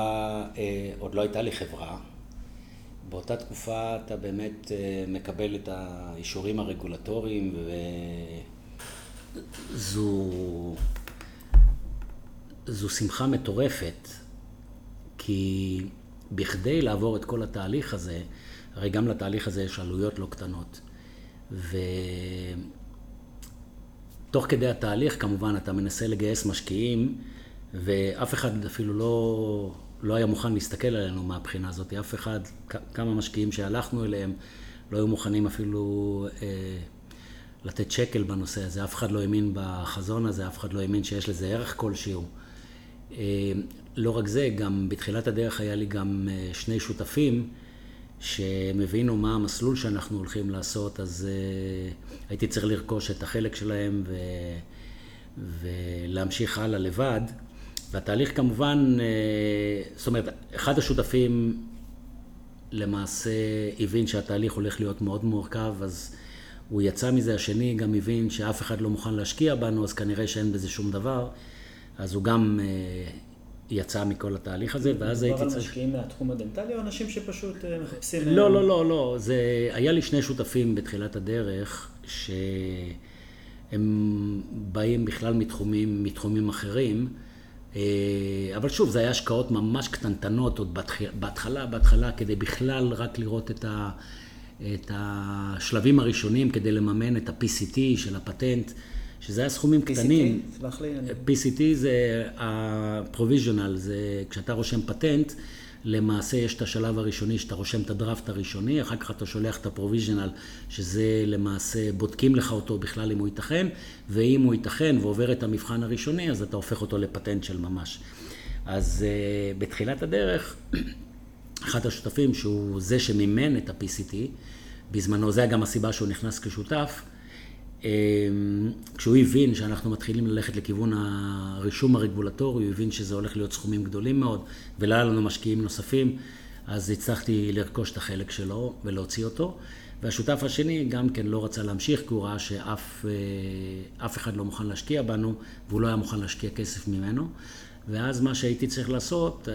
B: אה, עוד לא הייתה לי חברה. באותה תקופה אתה באמת אה, מקבל את האישורים הרגולטוריים וזו זו שמחה מטורפת, כי בכדי לעבור את כל התהליך הזה, הרי גם לתהליך הזה יש עלויות לא קטנות. ותוך כדי התהליך כמובן אתה מנסה לגייס משקיעים ואף אחד אפילו לא, לא היה מוכן להסתכל עלינו מהבחינה הזאת, אף אחד, כמה משקיעים שהלכנו אליהם, לא היו מוכנים אפילו אה, לתת שקל בנושא הזה, אף אחד לא האמין בחזון הזה, אף אחד לא האמין שיש לזה ערך כלשהו. אה, לא רק זה, גם בתחילת הדרך היה לי גם אה, שני שותפים שהם הבינו מה המסלול שאנחנו הולכים לעשות, אז אה, הייתי צריך לרכוש את החלק שלהם ו... ולהמשיך הלאה לבד. והתהליך כמובן, אה, זאת אומרת, אחד השותפים למעשה הבין שהתהליך הולך להיות מאוד מורכב, אז הוא יצא מזה, השני גם הבין שאף אחד לא מוכן להשקיע בנו, אז כנראה שאין בזה שום דבר, אז הוא גם אה, יצא מכל התהליך הזה, ואז הייתי
A: מדובר על
B: צריך...
A: משקיעים מהתחום הדנטלי או אנשים שפשוט אה, מחפשים...
B: לא, לא, לא, לא. זה... היה לי שני שותפים בתחילת הדרך, שהם באים בכלל מתחומים, מתחומים אחרים, אבל שוב, זה היה השקעות ממש קטנטנות עוד בהתח... בהתחלה, בהתחלה, כדי בכלל רק לראות את, ה... את השלבים הראשונים כדי לממן את ה-PCT של הפטנט, שזה היה סכומים קטנים.
A: PCT, סלח לי.
B: PCT זה ה-provisional, זה כשאתה רושם פטנט, למעשה יש את השלב הראשוני שאתה רושם את הדראפט הראשוני, אחר כך אתה שולח את ה-provisional, שזה למעשה בודקים לך אותו בכלל אם הוא ייתכן, ואם הוא ייתכן ועובר את המבחן הראשוני, אז אתה הופך אותו לפטנט של ממש. אז uh, בתחילת הדרך, אחד השותפים, שהוא זה שמימן את ה-PCT, בזמנו, זה היה גם הסיבה שהוא נכנס כשותף, כשהוא הבין שאנחנו מתחילים ללכת לכיוון הרישום הרגולטורי, הוא הבין שזה הולך להיות סכומים גדולים מאוד, ולא היה לנו משקיעים נוספים, אז הצלחתי לרכוש את החלק שלו ולהוציא אותו. והשותף השני גם כן לא רצה להמשיך, כי הוא ראה שאף אה, אחד לא מוכן להשקיע בנו, והוא לא היה מוכן להשקיע כסף ממנו. ואז מה שהייתי צריך לעשות, אה,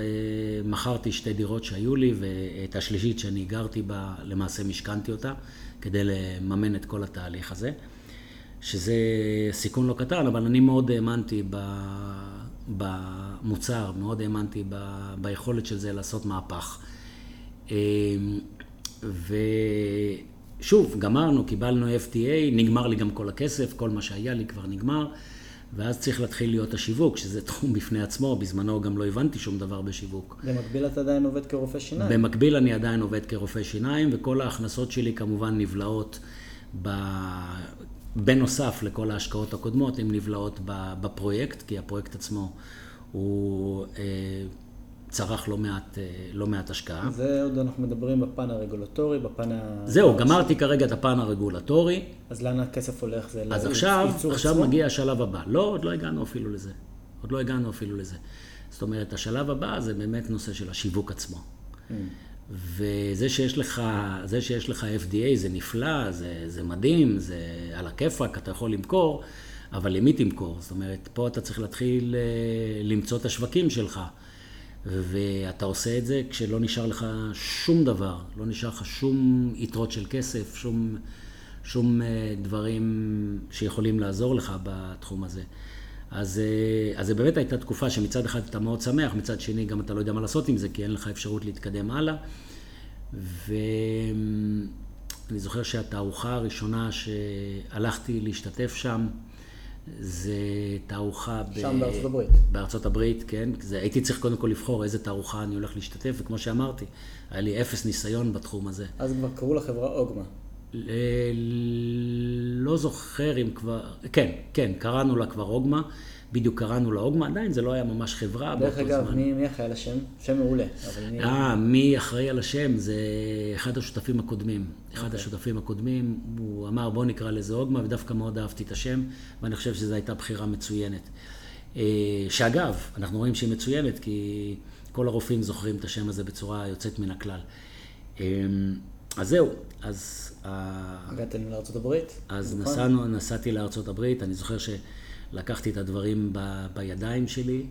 B: מכרתי שתי דירות שהיו לי, ואת השלישית שאני גרתי בה, למעשה משכנתי אותה, כדי לממן את כל התהליך הזה. שזה סיכון לא קטן, אבל אני מאוד האמנתי במוצר, מאוד האמנתי ביכולת של זה לעשות מהפך. אה, ושוב, גמרנו, קיבלנו FTA, נגמר לי גם כל הכסף, כל מה שהיה לי כבר נגמר. ואז צריך להתחיל להיות השיווק, שזה תחום בפני עצמו, בזמנו גם לא הבנתי שום דבר בשיווק.
A: במקביל אתה עדיין עובד כרופא שיניים.
B: במקביל אני עדיין עובד כרופא שיניים, וכל ההכנסות שלי כמובן נבלעות, ב... בנוסף לכל ההשקעות הקודמות, הן נבלעות בפרויקט, כי הפרויקט עצמו הוא אה, צרך לא מעט, אה, לא מעט השקעה.
A: זה עוד אנחנו מדברים בפן הרגולטורי, בפן ה...
B: זהו, גמרתי כרגע את הפן הרגולטורי.
A: אז לאן הכסף הולך? זה
B: אז עכשיו, עכשיו עצמו? מגיע השלב הבא. לא, עוד לא הגענו אפילו לזה. עוד לא הגענו אפילו לזה. זאת אומרת, השלב הבא זה באמת נושא של השיווק עצמו. Mm. וזה שיש לך, זה שיש לך FDA זה נפלא, זה, זה מדהים, זה על הכיפאק, אתה יכול למכור, אבל למי תמכור? זאת אומרת, פה אתה צריך להתחיל אה, למצוא את השווקים שלך. ואתה עושה את זה כשלא נשאר לך שום דבר, לא נשאר לך שום יתרות של כסף, שום, שום אה, דברים שיכולים לעזור לך בתחום הזה. אז, אה, אז זה באמת הייתה תקופה שמצד אחד אתה מאוד שמח, מצד שני גם אתה לא יודע מה לעשות עם זה, כי אין לך אפשרות להתקדם הלאה. ואני זוכר שהתערוכה הראשונה שהלכתי להשתתף שם, זה תערוכה...
A: שם ב... בארצות הברית.
B: בארצות הברית, כן. זה, הייתי צריך קודם כל לבחור איזה תערוכה אני הולך להשתתף, וכמו שאמרתי, היה לי אפס ניסיון בתחום הזה.
A: אז כבר קראו לחברה אוגמה.
B: לא זוכר אם כבר... כן, כן, קראנו לה כבר אוגמה. בדיוק קראנו לה אוגמה, עדיין זה לא היה ממש חברה
A: באותו זמן. דרך אגב, מי, מי אחראי על השם? שם מעולה.
B: אה, מי... מי אחראי על השם? זה אחד השותפים הקודמים. אחד okay. אוקיי. השותפים הקודמים, הוא אמר בוא נקרא לזה אוגמה, ודווקא מאוד אהבתי את השם, ואני חושב שזו הייתה בחירה מצוינת. אה, שאגב, אנחנו רואים שהיא מצוינת, כי כל הרופאים זוכרים את השם הזה בצורה יוצאת מן הכלל. אה, אז זהו, אז...
A: הגעתם לארצות הברית?
B: אז נסענו, נסעתי לארצות הברית, אני זוכר ש... לקחתי את הדברים ב, בידיים שלי.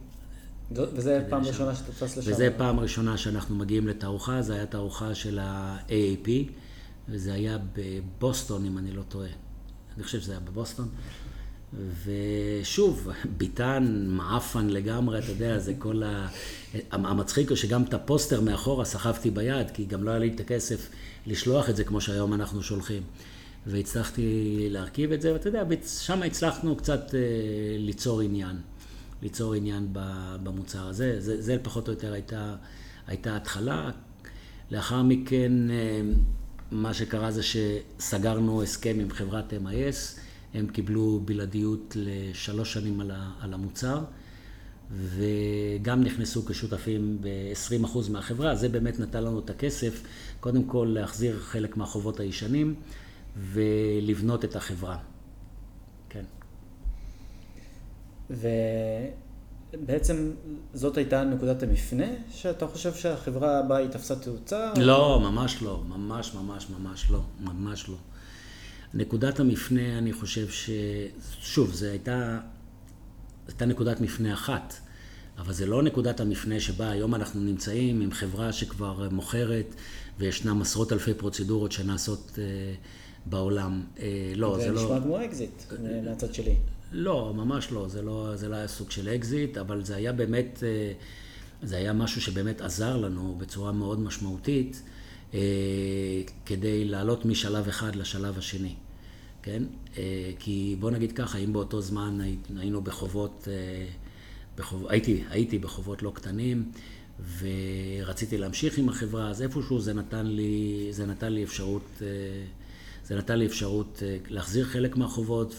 A: וזה פעם ראשונה שאתה טס לשם?
B: וזה פעם ראשונה שאנחנו מגיעים לתערוכה, זו הייתה תערוכה של ה-AAP, וזה היה בבוסטון, אם אני לא טועה. אני חושב שזה היה בבוסטון. ושוב, ביטן, מעפן לגמרי, אתה יודע, זה כל ה... המצחיק הוא שגם את הפוסטר מאחורה סחבתי ביד, כי גם לא היה לי את הכסף לשלוח את זה כמו שהיום אנחנו שולחים. והצלחתי להרכיב את זה, ואתה יודע, שם הצלחנו קצת אה, ליצור עניין, ליצור עניין במוצר הזה. זה, זה פחות או יותר הייתה, הייתה התחלה. לאחר מכן, אה, מה שקרה זה שסגרנו הסכם עם חברת MIS, הם קיבלו בלעדיות לשלוש שנים על המוצר. וגם נכנסו כשותפים ב-20% מהחברה, זה באמת נתן לנו את הכסף, קודם כל להחזיר חלק מהחובות הישנים, ולבנות את החברה. כן.
A: ובעצם זאת הייתה נקודת המפנה, שאתה חושב שהחברה הבאה היא תפסה תאוצה?
B: לא, או... ממש לא, ממש ממש ממש לא, ממש לא. נקודת המפנה, אני חושב ש... שוב, זו הייתה, הייתה נקודת מפנה אחת, אבל זה לא נקודת המפנה שבה היום אנחנו נמצאים עם חברה שכבר מוכרת וישנם עשרות אלפי פרוצדורות שנעשות... Uh, בעולם. אה, לא, זה,
A: לא... זה נשמע כמו אקזיט מהצד שלי.
B: לא, ממש לא. זה לא, זה לא היה סוג של אקזיט, אבל זה היה באמת, אה, זה היה משהו שבאמת עזר לנו בצורה מאוד משמעותית אה, כדי לעלות משלב אחד לשלב השני. כן? כי בוא נגיד ככה, אם באותו זמן היינו בחובות, בחוב... הייתי, הייתי בחובות לא קטנים, ורציתי להמשיך עם החברה, אז איפשהו זה נתן לי, זה נתן לי אפשרות זה נתן לי אפשרות אה, להחזיר חלק מהחובות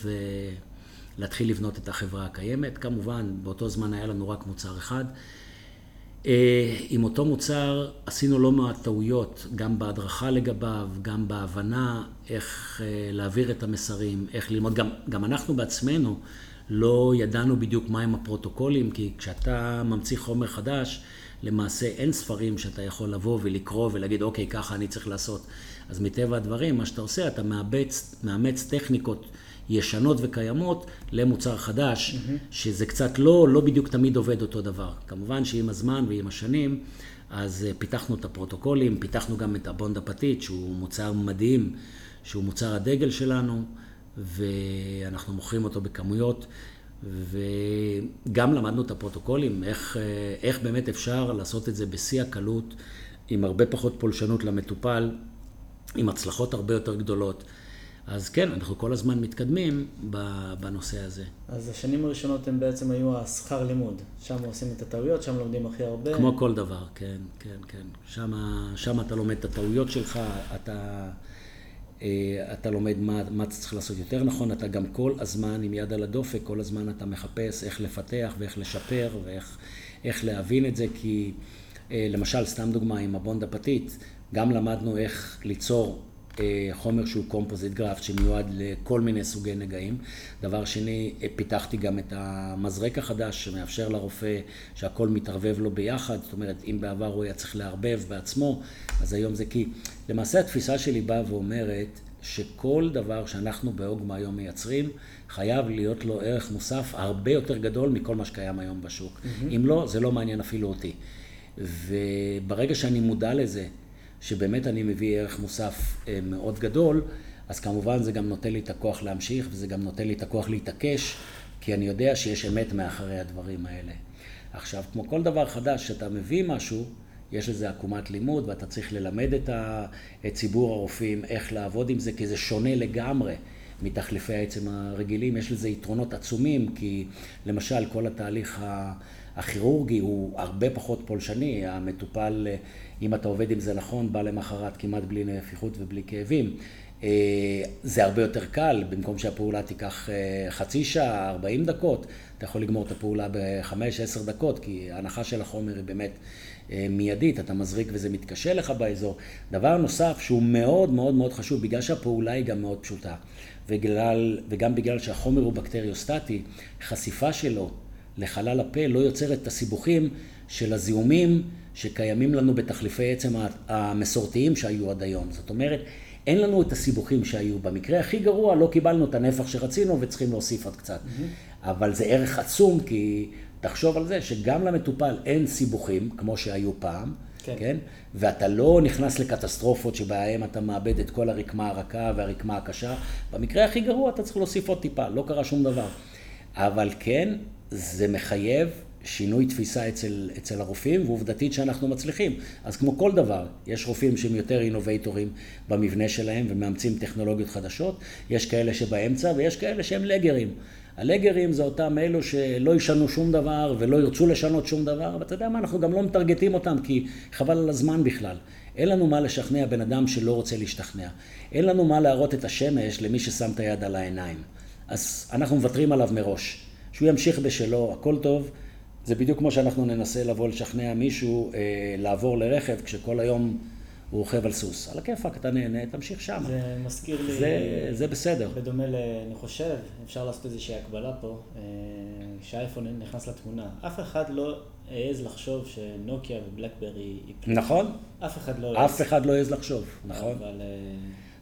B: ולהתחיל לבנות את החברה הקיימת. כמובן, באותו זמן היה לנו רק מוצר אחד. אה, עם אותו מוצר עשינו לא מעט טעויות, גם בהדרכה לגביו, גם בהבנה איך אה, להעביר את המסרים, איך ללמוד. גם, גם אנחנו בעצמנו לא ידענו בדיוק מהם הפרוטוקולים, כי כשאתה ממציא חומר חדש, למעשה אין ספרים שאתה יכול לבוא ולקרוא ולהגיד, אוקיי, ככה אני צריך לעשות. אז מטבע הדברים, מה שאתה עושה, אתה מאמץ, מאמץ טכניקות ישנות וקיימות למוצר חדש, mm-hmm. שזה קצת לא, לא בדיוק תמיד עובד אותו דבר. כמובן שעם הזמן ועם השנים, אז אה, פיתחנו את הפרוטוקולים, פיתחנו גם את הבונד אפתית, שהוא מוצר מדהים, שהוא מוצר הדגל שלנו, ואנחנו מוכרים אותו בכמויות. וגם למדנו את הפרוטוקולים, איך, אה, איך באמת אפשר לעשות את זה בשיא הקלות, עם הרבה פחות פולשנות למטופל, עם הצלחות הרבה יותר גדולות. אז כן, אנחנו כל הזמן מתקדמים בנושא הזה.
A: אז השנים הראשונות הן בעצם היו השכר לימוד. שם עושים את הטעויות, שם לומדים הכי הרבה.
B: כמו כל דבר, כן, כן, כן. שם, שם אתה לומד את הטעויות שלך, אתה, אה, אתה לומד מה, מה אתה צריך לעשות יותר נכון, אתה גם כל הזמן עם יד על הדופק, כל הזמן אתה מחפש איך לפתח ואיך לשפר ואיך להבין את זה, כי אה, למשל, סתם דוגמה עם הבונד הפתית, גם למדנו איך ליצור חומר שהוא קומפוזיט גרפט שמיועד לכל מיני סוגי נגעים. דבר שני, אה, פיתחתי גם את המזרק החדש שמאפשר לרופא שהכל מתערבב לו ביחד, זאת אומרת, אם בעבר הוא היה צריך לערבב בעצמו, אז היום זה כי... למעשה התפיסה שלי באה ואומרת שכל דבר שאנחנו באוגמה היום מייצרים, חייב להיות לו ערך מוסף הרבה יותר גדול מכל מה שקיים היום בשוק. Mm-hmm. אם לא, זה לא מעניין אפילו אותי. וברגע שאני מודע לזה, שבאמת אני מביא ערך מוסף אה, מאוד גדול, אז כמובן זה גם נותן לי את הכוח להמשיך, וזה גם נותן לי את הכוח להתעקש, כי אני יודע שיש אמת מאחורי הדברים האלה. עכשיו, כמו כל דבר חדש, שאתה מביא משהו, יש לזה עקומת לימוד, ואתה צריך ללמד את, ציבור הרופאים איך לעבוד עם זה, כי זה שונה לגמרי מתחליפי העצם הרגילים. יש לזה יתרונות עצומים, כי למשל, כל התהליך הכירורגי הוא הרבה פחות פולשני. המטופל אם אתה עובד עם זה נכון, בא למחרת כמעט בלי נפיחות ובלי כאבים. אה, זה הרבה יותר קל, במקום שהפעולה תיקח אה, חצי שעה, 40 דקות, אתה יכול לגמור את הפעולה ב-5-10 דקות, כי ההנחה של החומר היא באמת אה, מיידית, אתה מזריק וזה מתקשה לך באזור. דבר נוסף שהוא מאוד מאוד מאוד חשוב, בגלל שהפעולה היא גם מאוד פשוטה, וגלל, וגם בגלל שהחומר הוא בקטריוסטטי, חשיפה שלו לחלל הפה לא יוצרת את הסיבוכים של הזיהומים שקיימים לנו בתחליפי עצם המסורתיים שהיו עד היום. זאת אומרת, אין לנו את הסיבוכים שהיו. במקרה הכי גרוע לא קיבלנו את הנפח שרצינו וצריכים להוסיף עוד קצת. Mm-hmm. אבל זה ערך עצום, כי תחשוב על זה שגם למטופל אין סיבוכים, כמו שהיו פעם, כן? כן? ואתה לא נכנס לקטסטרופות שבהן אתה מאבד את כל הרקמה הרכה והרקמה הקשה. במקרה הכי גרוע אתה צריך להוסיף עוד טיפה, לא קרה שום דבר. אבל כן, זה מחייב שינוי תפיסה אצל, אצל הרופאים, ועובדתית שאנחנו מצליחים. אז כמו כל דבר, יש רופאים שהם יותר אינובייטורים במבנה שלהם ומאמצים טכנולוגיות חדשות, יש כאלה שבאמצע ויש כאלה שהם לגרים. הלגרים זה אותם אלו שלא ישנו שום דבר ולא ירצו לשנות שום דבר, ואתה יודע מה, אנחנו גם לא מטרגטים אותם כי חבל על הזמן בכלל. אין לנו מה לשכנע בן אדם שלא רוצה להשתכנע. אין לנו מה להראות את השמש למי ששם את היד על העיניים. אז אנחנו מוותרים עליו מראש. שהוא ימשיך בשלו, הכל טוב. זה בדיוק כמו שאנחנו ננסה לבוא לשכנע מישהו אה, לעבור לרכב כשכל היום הוא רוכב על סוס. על הכיפאק, אתה נהנה, תמשיך שם.
A: זה מזכיר לי...
B: זה, זה בסדר.
A: בדומה ל... אני חושב, אפשר לעשות איזושהי הקבלה פה, אה, שהאייפון נכנס לתמונה. אף אחד לא העז לחשוב שנוקיה ובלקברי...
B: נכון.
A: אף אחד לא העז.
B: אף אחד לא העז לחשוב, נכון.
A: אבל...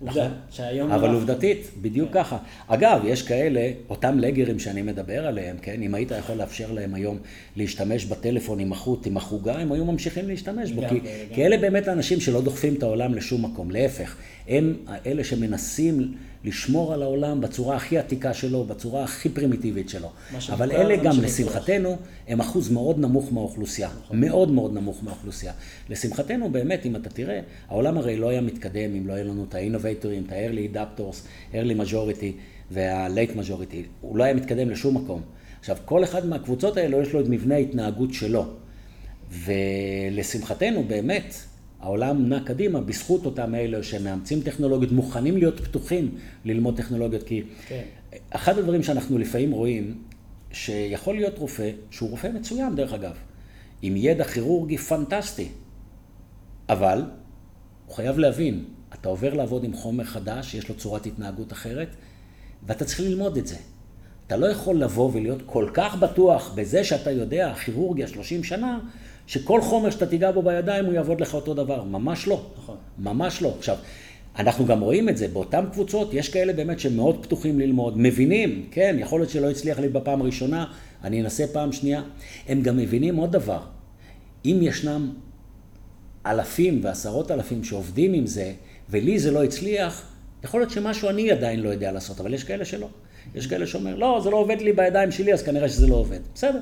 A: אה, נכון. שהיום...
B: אבל עובדתית, בדיוק כן. ככה. אגב, יש כאלה, אותם לגרים שאני מדבר עליהם, כן? אם היית יכול לאפשר להם היום להשתמש בטלפון עם החוט, עם החוגה, הם היו ממשיכים להשתמש בו. כי, כי אלה באמת האנשים שלא דוחפים את העולם לשום מקום. להפך, הם אלה שמנסים... לשמור על העולם בצורה הכי עתיקה שלו, בצורה הכי פרימיטיבית שלו. אבל אלה גם, לשמחתנו, הם אחוז מאוד נמוך מהאוכלוסייה. נכון. מאוד מאוד נמוך מהאוכלוסייה. לשמחתנו, באמת, אם אתה תראה, העולם הרי לא היה מתקדם אם לא היה לנו את האינובייטורים, את ה-early adapters, early majority וה-late majority. הוא לא היה מתקדם לשום מקום. עכשיו, כל אחד מהקבוצות האלו יש לו את מבנה ההתנהגות שלו. ולשמחתנו, באמת, העולם נע קדימה בזכות אותם אלה שמאמצים טכנולוגיות, מוכנים להיות פתוחים ללמוד טכנולוגיות, כי כן. אחד הדברים שאנחנו לפעמים רואים, שיכול להיות רופא, שהוא רופא מצוין דרך אגב, עם ידע כירורגי פנטסטי, אבל הוא חייב להבין, אתה עובר לעבוד עם חומר חדש, יש לו צורת התנהגות אחרת, ואתה צריך ללמוד את זה. אתה לא יכול לבוא ולהיות כל כך בטוח בזה שאתה יודע, כירורגיה 30 שנה, שכל חומר שאתה תיגע בו בידיים הוא יעבוד לך אותו דבר. ממש לא.
A: נכון.
B: ממש לא. עכשיו, אנחנו גם רואים את זה, באותן קבוצות יש כאלה באמת שמאוד פתוחים ללמוד, מבינים, כן, יכול להיות שלא הצליח לי בפעם הראשונה, אני אנסה פעם שנייה. הם גם מבינים עוד דבר, אם ישנם אלפים ועשרות אלפים שעובדים עם זה, ולי זה לא הצליח, יכול להיות שמשהו אני עדיין לא יודע לעשות, אבל יש כאלה שלא. יש כאלה שאומרים, לא, זה לא עובד לי בידיים שלי, אז כנראה שזה לא עובד. בסדר.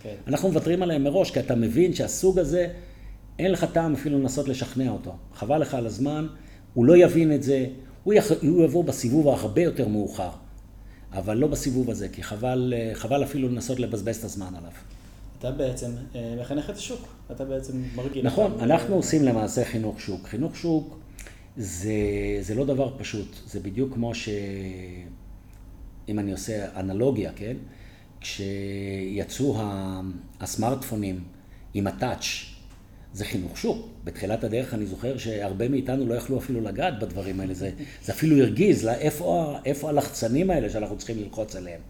B: כן. אנחנו מוותרים עליהם מראש, כי אתה מבין שהסוג הזה, אין לך טעם אפילו לנסות לשכנע אותו. חבל לך על הזמן, הוא לא יבין את זה, הוא, יח... הוא יבוא בסיבוב הרבה יותר מאוחר, אבל לא בסיבוב הזה, כי חבל, חבל אפילו לנסות לבזבז את הזמן עליו.
A: אתה בעצם אה, מחנך את השוק, אתה בעצם מרגיל.
B: נכון, אנחנו עושים למעשה חינוך שוק. חינוך שוק זה, זה לא דבר פשוט, זה בדיוק כמו ש... אם אני עושה אנלוגיה, כן? כשיצאו הסמארטפונים עם הטאץ', זה חינוך שוק. בתחילת הדרך אני זוכר שהרבה מאיתנו לא יכלו אפילו לגעת בדברים האלה. זה, זה אפילו הרגיז, לה, איפה, איפה הלחצנים האלה שאנחנו צריכים ללחוץ עליהם.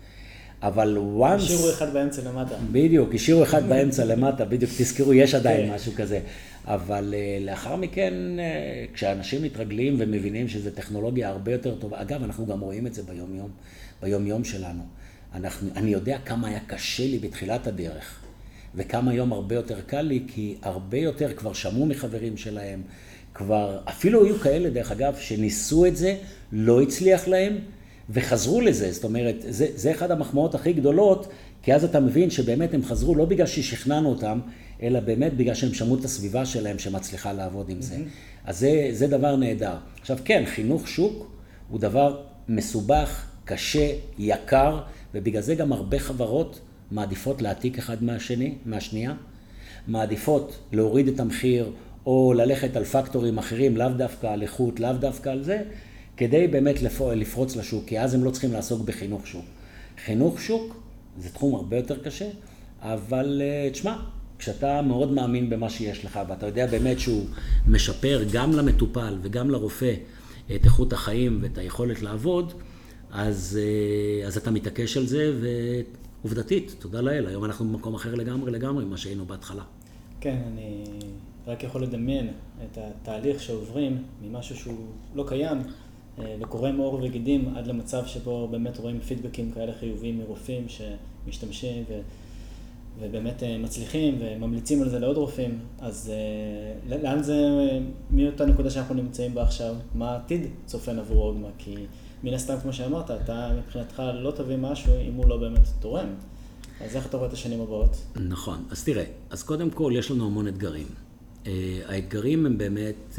B: אבל once...
A: השאירו אחד באמצע למטה.
B: בדיוק, השאירו אחד באמצע למטה, בדיוק, תזכרו, יש עדיין כן. משהו כזה. אבל uh, לאחר מכן, uh, כשאנשים מתרגלים ומבינים שזו טכנולוגיה הרבה יותר טובה, אגב, אנחנו גם רואים את זה ביום-יום, ביום-יום שלנו. אנחנו, אני יודע כמה היה קשה לי בתחילת הדרך, וכמה היום הרבה יותר קל לי, כי הרבה יותר כבר שמעו מחברים שלהם, כבר, אפילו היו כאלה, דרך אגב, שניסו את זה, לא הצליח להם, וחזרו לזה. זאת אומרת, זה, זה אחד המחמאות הכי גדולות, כי אז אתה מבין שבאמת הם חזרו לא בגלל ששכנענו אותם, אלא באמת בגלל שהם שמעו את הסביבה שלהם שמצליחה לעבוד עם זה. Mm-hmm. אז זה, זה דבר נהדר. עכשיו כן, חינוך שוק הוא דבר מסובך, קשה, יקר, ובגלל זה גם הרבה חברות מעדיפות להעתיק אחד מהשני, מהשנייה, מעדיפות להוריד את המחיר או ללכת על פקטורים אחרים, לאו דווקא על איכות, לאו דווקא על זה, כדי באמת לפרוץ לשוק, כי אז הם לא צריכים לעסוק בחינוך שוק. חינוך שוק זה תחום הרבה יותר קשה, אבל אה, תשמע, כשאתה מאוד מאמין במה שיש לך, ואתה יודע באמת שהוא משפר גם למטופל וגם לרופא את איכות החיים ואת היכולת לעבוד, אז, אה, אז אתה מתעקש על זה, ועובדתית, תודה לאל, היום אנחנו במקום אחר לגמרי לגמרי ממה שהיינו בהתחלה.
A: כן, אני רק יכול לדמיין את התהליך שעוברים ממשהו שהוא לא קיים אה, וקורם עור וגידים עד למצב שבו באמת רואים פידבקים כאלה חיוביים מרופאים שמשתמשים ו... ובאמת אה, מצליחים וממליצים על זה לעוד רופאים, אז לאן זה, מאותה נקודה שאנחנו נמצאים בה עכשיו, מה העתיד צופן עבור אוגמה? כי מן הסתם, כמו שאמרת, אתה מבחינתך לא תביא משהו אם הוא לא באמת תורם. אז איך אתה רואה את השנים הבאות?
B: נכון. אז תראה, אז קודם כל יש לנו המון אתגרים. Uh, האתגרים הם באמת uh,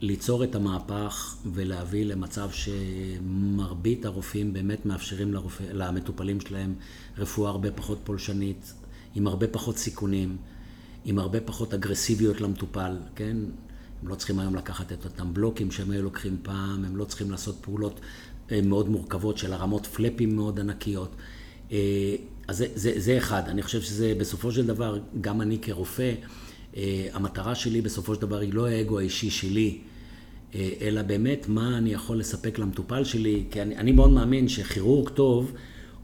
B: ליצור את המהפך ולהביא למצב שמרבית הרופאים באמת מאפשרים לרופא, למטופלים שלהם רפואה הרבה פחות פולשנית, עם הרבה פחות סיכונים, עם הרבה פחות אגרסיביות למטופל, כן? הם לא צריכים היום לקחת את אותם בלוקים שהם היו לוקחים פעם, הם לא צריכים לעשות פעולות אה, מאוד מורכבות של הרמות פלאפים מאוד ענקיות. אה, אז זה, זה, זה אחד. אני חושב שזה בסופו של דבר, גם אני כרופא, אה, המטרה שלי בסופו של דבר היא לא האגו האישי שלי, אלא באמת מה אני יכול לספק למטופל שלי, כי אני, אני מאוד מאמין שכירורג טוב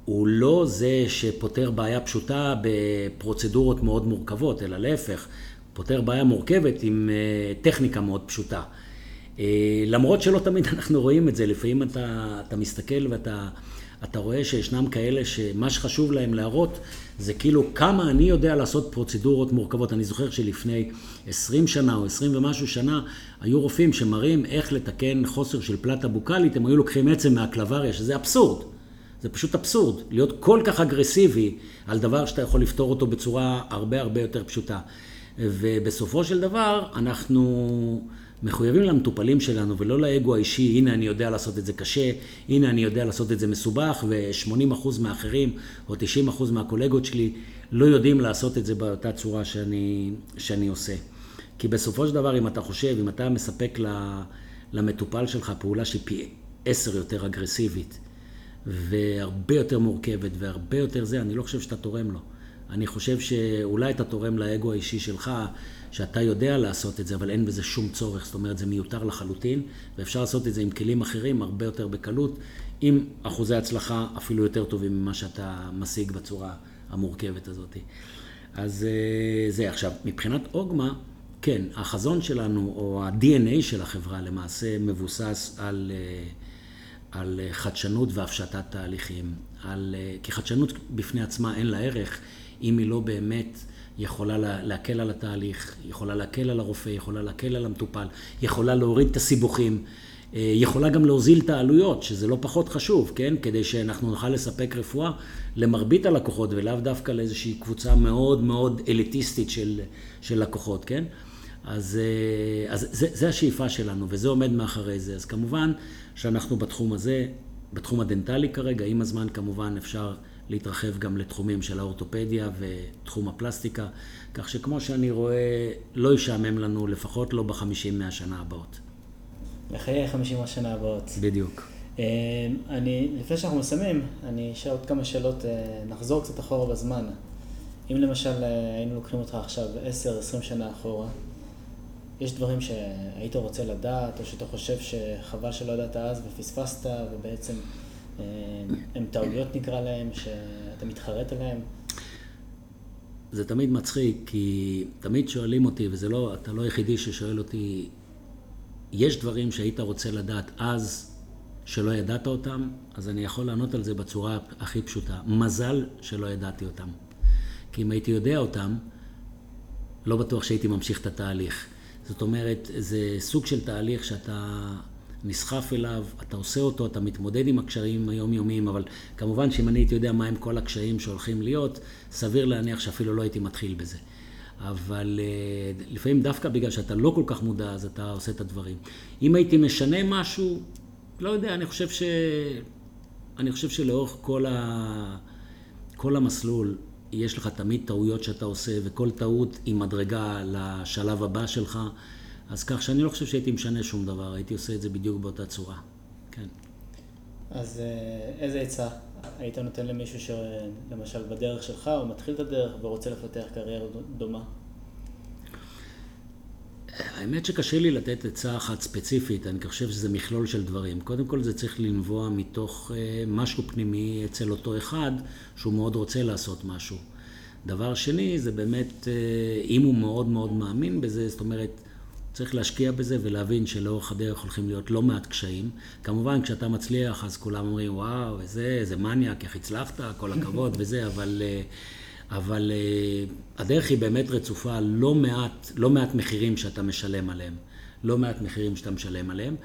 B: הוא לא זה שפותר בעיה פשוטה בפרוצדורות מאוד מורכבות, אלא להפך, פותר בעיה מורכבת עם אה, טכניקה מאוד פשוטה. אה, למרות שלא תמיד אנחנו רואים את זה, לפעמים אתה, אתה מסתכל ואתה אתה רואה שישנם כאלה שמה שחשוב להם להראות זה כאילו כמה אני יודע לעשות פרוצדורות מורכבות. אני זוכר שלפני 20 שנה או 20 ומשהו שנה היו רופאים שמראים איך לתקן חוסר של פלטה בוקאלית, הם היו לוקחים עצם מהקלבריה, שזה אבסורד. זה פשוט אבסורד, להיות כל כך אגרסיבי על דבר שאתה יכול לפתור אותו בצורה הרבה הרבה יותר פשוטה. ובסופו של דבר אנחנו מחויבים למטופלים שלנו ולא לאגו האישי, הנה אני יודע לעשות את זה קשה, הנה אני יודע לעשות את זה מסובך ו-80% מהאחרים או 90% מהקולגות שלי לא יודעים לעשות את זה באותה צורה שאני, שאני עושה. כי בסופו של דבר אם אתה חושב, אם אתה מספק למטופל שלך פעולה שהיא פי עשר יותר אגרסיבית והרבה יותר מורכבת והרבה יותר זה, אני לא חושב שאתה תורם לו. אני חושב שאולי אתה תורם לאגו האישי שלך, שאתה יודע לעשות את זה, אבל אין בזה שום צורך. זאת אומרת, זה מיותר לחלוטין, ואפשר לעשות את זה עם כלים אחרים הרבה יותר בקלות, עם אחוזי הצלחה אפילו יותר טובים ממה שאתה משיג בצורה המורכבת הזאת. אז אה, זה עכשיו, מבחינת אוגמה, כן, החזון שלנו, או ה-DNA של החברה למעשה מבוסס על, אה, על חדשנות והפשטת תהליכים. על, כי חדשנות בפני עצמה אין לה ערך אם היא לא באמת יכולה להקל על התהליך, יכולה להקל על הרופא, יכולה להקל על המטופל, יכולה להוריד את הסיבוכים, אה, יכולה גם להוזיל את העלויות, שזה לא פחות חשוב, כן? כדי שאנחנו נוכל לספק רפואה למרבית הלקוחות ולאו דווקא לאיזושהי קבוצה מאוד מאוד אליטיסטית של, של לקוחות, כן? אז, אה, אז זה, זה השאיפה שלנו וזה עומד מאחורי זה. אז כמובן שאנחנו בתחום הזה, בתחום הדנטלי כרגע, עם הזמן כמובן אפשר להתרחב גם לתחומים של האורתופדיה ותחום הפלסטיקה, כך שכמו שאני רואה, לא ישעמם לנו, לפחות לא בחמישים מהשנה הבאות.
A: לחיי חמישים השנה הבאות.
B: בדיוק.
A: אה, אני, לפני שאנחנו מסיימים, אני אשאל עוד כמה שאלות, אה, נחזור קצת אחורה בזמן. אם למשל אה, היינו לוקחים אותך עכשיו 10-20 שנה אחורה, יש דברים שהיית רוצה לדעת, או שאתה חושב שחבל שלא ידעת אז ופספסת, ובעצם הם טעויות נקרא להם, שאתה מתחרט עליהם?
B: זה תמיד מצחיק, כי תמיד שואלים אותי, וזה לא, אתה לא היחידי ששואל אותי, יש דברים שהיית רוצה לדעת אז, שלא ידעת אותם, אז אני יכול לענות על זה בצורה הכי פשוטה. מזל שלא ידעתי אותם. כי אם הייתי יודע אותם, לא בטוח שהייתי ממשיך את התהליך. זאת אומרת, זה סוג של תהליך שאתה נסחף אליו, אתה עושה אותו, אתה מתמודד עם הקשיים היומיומיים, אבל כמובן שאם אני הייתי יודע מהם כל הקשיים שהולכים להיות, סביר להניח שאפילו לא הייתי מתחיל בזה. אבל אה, לפעמים דווקא בגלל שאתה לא כל כך מודע, אז אתה עושה את הדברים. אם הייתי משנה משהו, לא יודע, אני חושב ש... אני חושב שלאורך כל, ה... כל המסלול, יש לך תמיד טעויות שאתה עושה, וכל טעות היא מדרגה לשלב הבא שלך. אז כך שאני לא חושב שהייתי משנה שום דבר, הייתי עושה את זה בדיוק באותה צורה, כן.
A: אז אה, איזה עצה היית נותן למישהו שלמשל בדרך שלך, הוא מתחיל את הדרך ורוצה לפתח קריירה דומה?
B: האמת שקשה לי לתת עצה אחת ספציפית, אני חושב שזה מכלול של דברים. קודם כל זה צריך לנבוע מתוך אה, משהו פנימי אצל אותו אחד, שהוא מאוד רוצה לעשות משהו. דבר שני, זה באמת, אה, אם הוא מאוד מאוד מאמין בזה, זאת אומרת, צריך להשקיע בזה ולהבין שלאורך הדרך הולכים להיות לא מעט קשיים. כמובן, כשאתה מצליח, אז כולם אומרים, וואו, איזה, איזה מניאק, איך הצלחת, כל הכבוד וזה, אבל, אה, אבל אה, הדרך היא באמת רצופה לא מעט, לא מעט מחירים שאתה משלם עליהם. לא מעט מחירים שאתה משלם עליהם.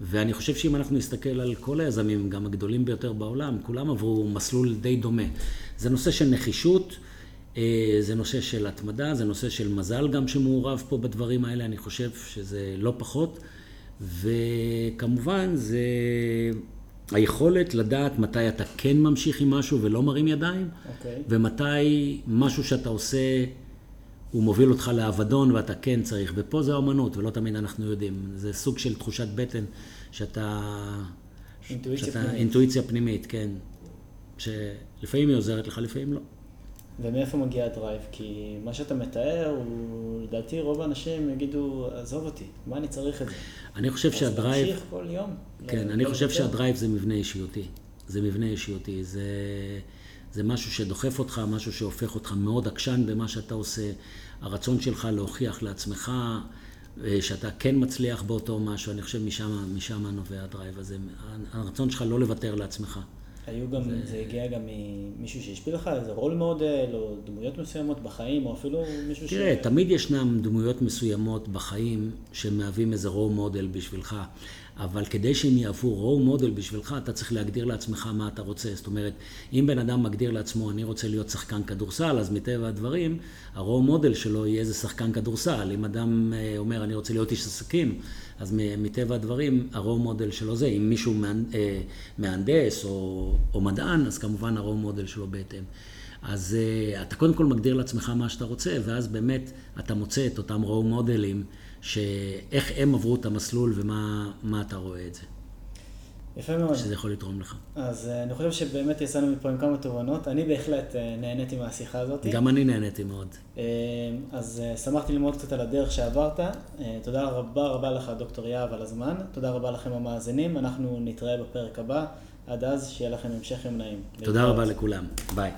B: ואני חושב שאם אנחנו נסתכל על כל היזמים, גם הגדולים ביותר בעולם, כולם עברו מסלול די דומה. זה נושא של נחישות. אה, זה נושא של התמדה, זה נושא של מזל גם שמעורב פה בדברים האלה, אני חושב שזה לא פחות. וכמובן זה היכולת לדעת מתי אתה כן ממשיך עם משהו ולא מרים ידיים, okay. אוקיי. ומתי משהו שאתה עושה הוא מוביל אותך לאבדון ואתה כן צריך. ופה זה האמנות, ולא תמיד אנחנו יודעים. זה סוג של תחושת בטן שאתה...
A: אינטואיציה שאתה,
B: פנימית. אינטואיציה פנימית, כן. שלפעמים היא עוזרת לך, לפעמים לא.
A: ומאיפה מגיע ה drive? כי מה שאתה מתאר, הוא, לדעתי רוב האנשים יגידו, עזוב אותי, מה אני צריך את זה?
B: אני חושב שה drive...
A: אז תמשיך כל יום.
B: כן, לא, אני לא חושב יותר. שה drive זה מבנה אישיותי. זה מבנה אישיותי. זה, זה משהו שדוחף אותך, משהו שהופך אותך מאוד עקשן במה שאתה עושה. הרצון שלך להוכיח לעצמך אה, שאתה כן מצליח באותו משהו, אני חושב משם, משם נובע ה drive הזה. הרצון שלך לא לוותר לעצמך.
A: היו גם, זה... זה הגיע גם ממישהו שהשפיע לך, איזה role model, או דמויות מסוימות בחיים, או אפילו מישהו
B: תראה, ש... תראה, תמיד ישנם דמויות מסוימות בחיים שמהווים איזה role model בשבילך. אבל כדי שהם יהוו role model בשבילך, אתה צריך להגדיר לעצמך מה אתה רוצה. זאת אומרת, אם בן אדם מגדיר לעצמו, אני רוצה להיות שחקן כדורסל, אז מטבע הדברים, הרואו מודל שלו יהיה איזה שחקן כדורסל. אם אדם אה, אומר, אני רוצה להיות איש עסקים, אז מטבע הדברים, הרואו מודל שלו זה. אם מישהו אה, מהנדס או, או מדען, אז כמובן הרואו מודל שלו בהתאם. אז uh, אתה קודם כל מגדיר לעצמך מה שאתה רוצה, ואז באמת אתה מוצא את אותם רואו מודלים. שאיך הם עברו את המסלול ומה אתה רואה את זה.
A: יפה מאוד.
B: שזה יכול לתרום לך.
A: אז uh, אני חושב שבאמת יצאנו מפה עם כמה תובנות. אני בהחלט uh, נהניתי מהשיחה הזאת.
B: גם אני נהניתי מאוד. Uh,
A: אז שמחתי ללמוד קצת על הדרך שעברת. תודה רבה רבה לך, דוקטור יהב, על הזמן. תודה רבה לכם המאזינים. אנחנו נתראה בפרק הבא. עד אז, שיהיה לכם המשך יום נעים.
B: תודה רבה לכולם. ביי.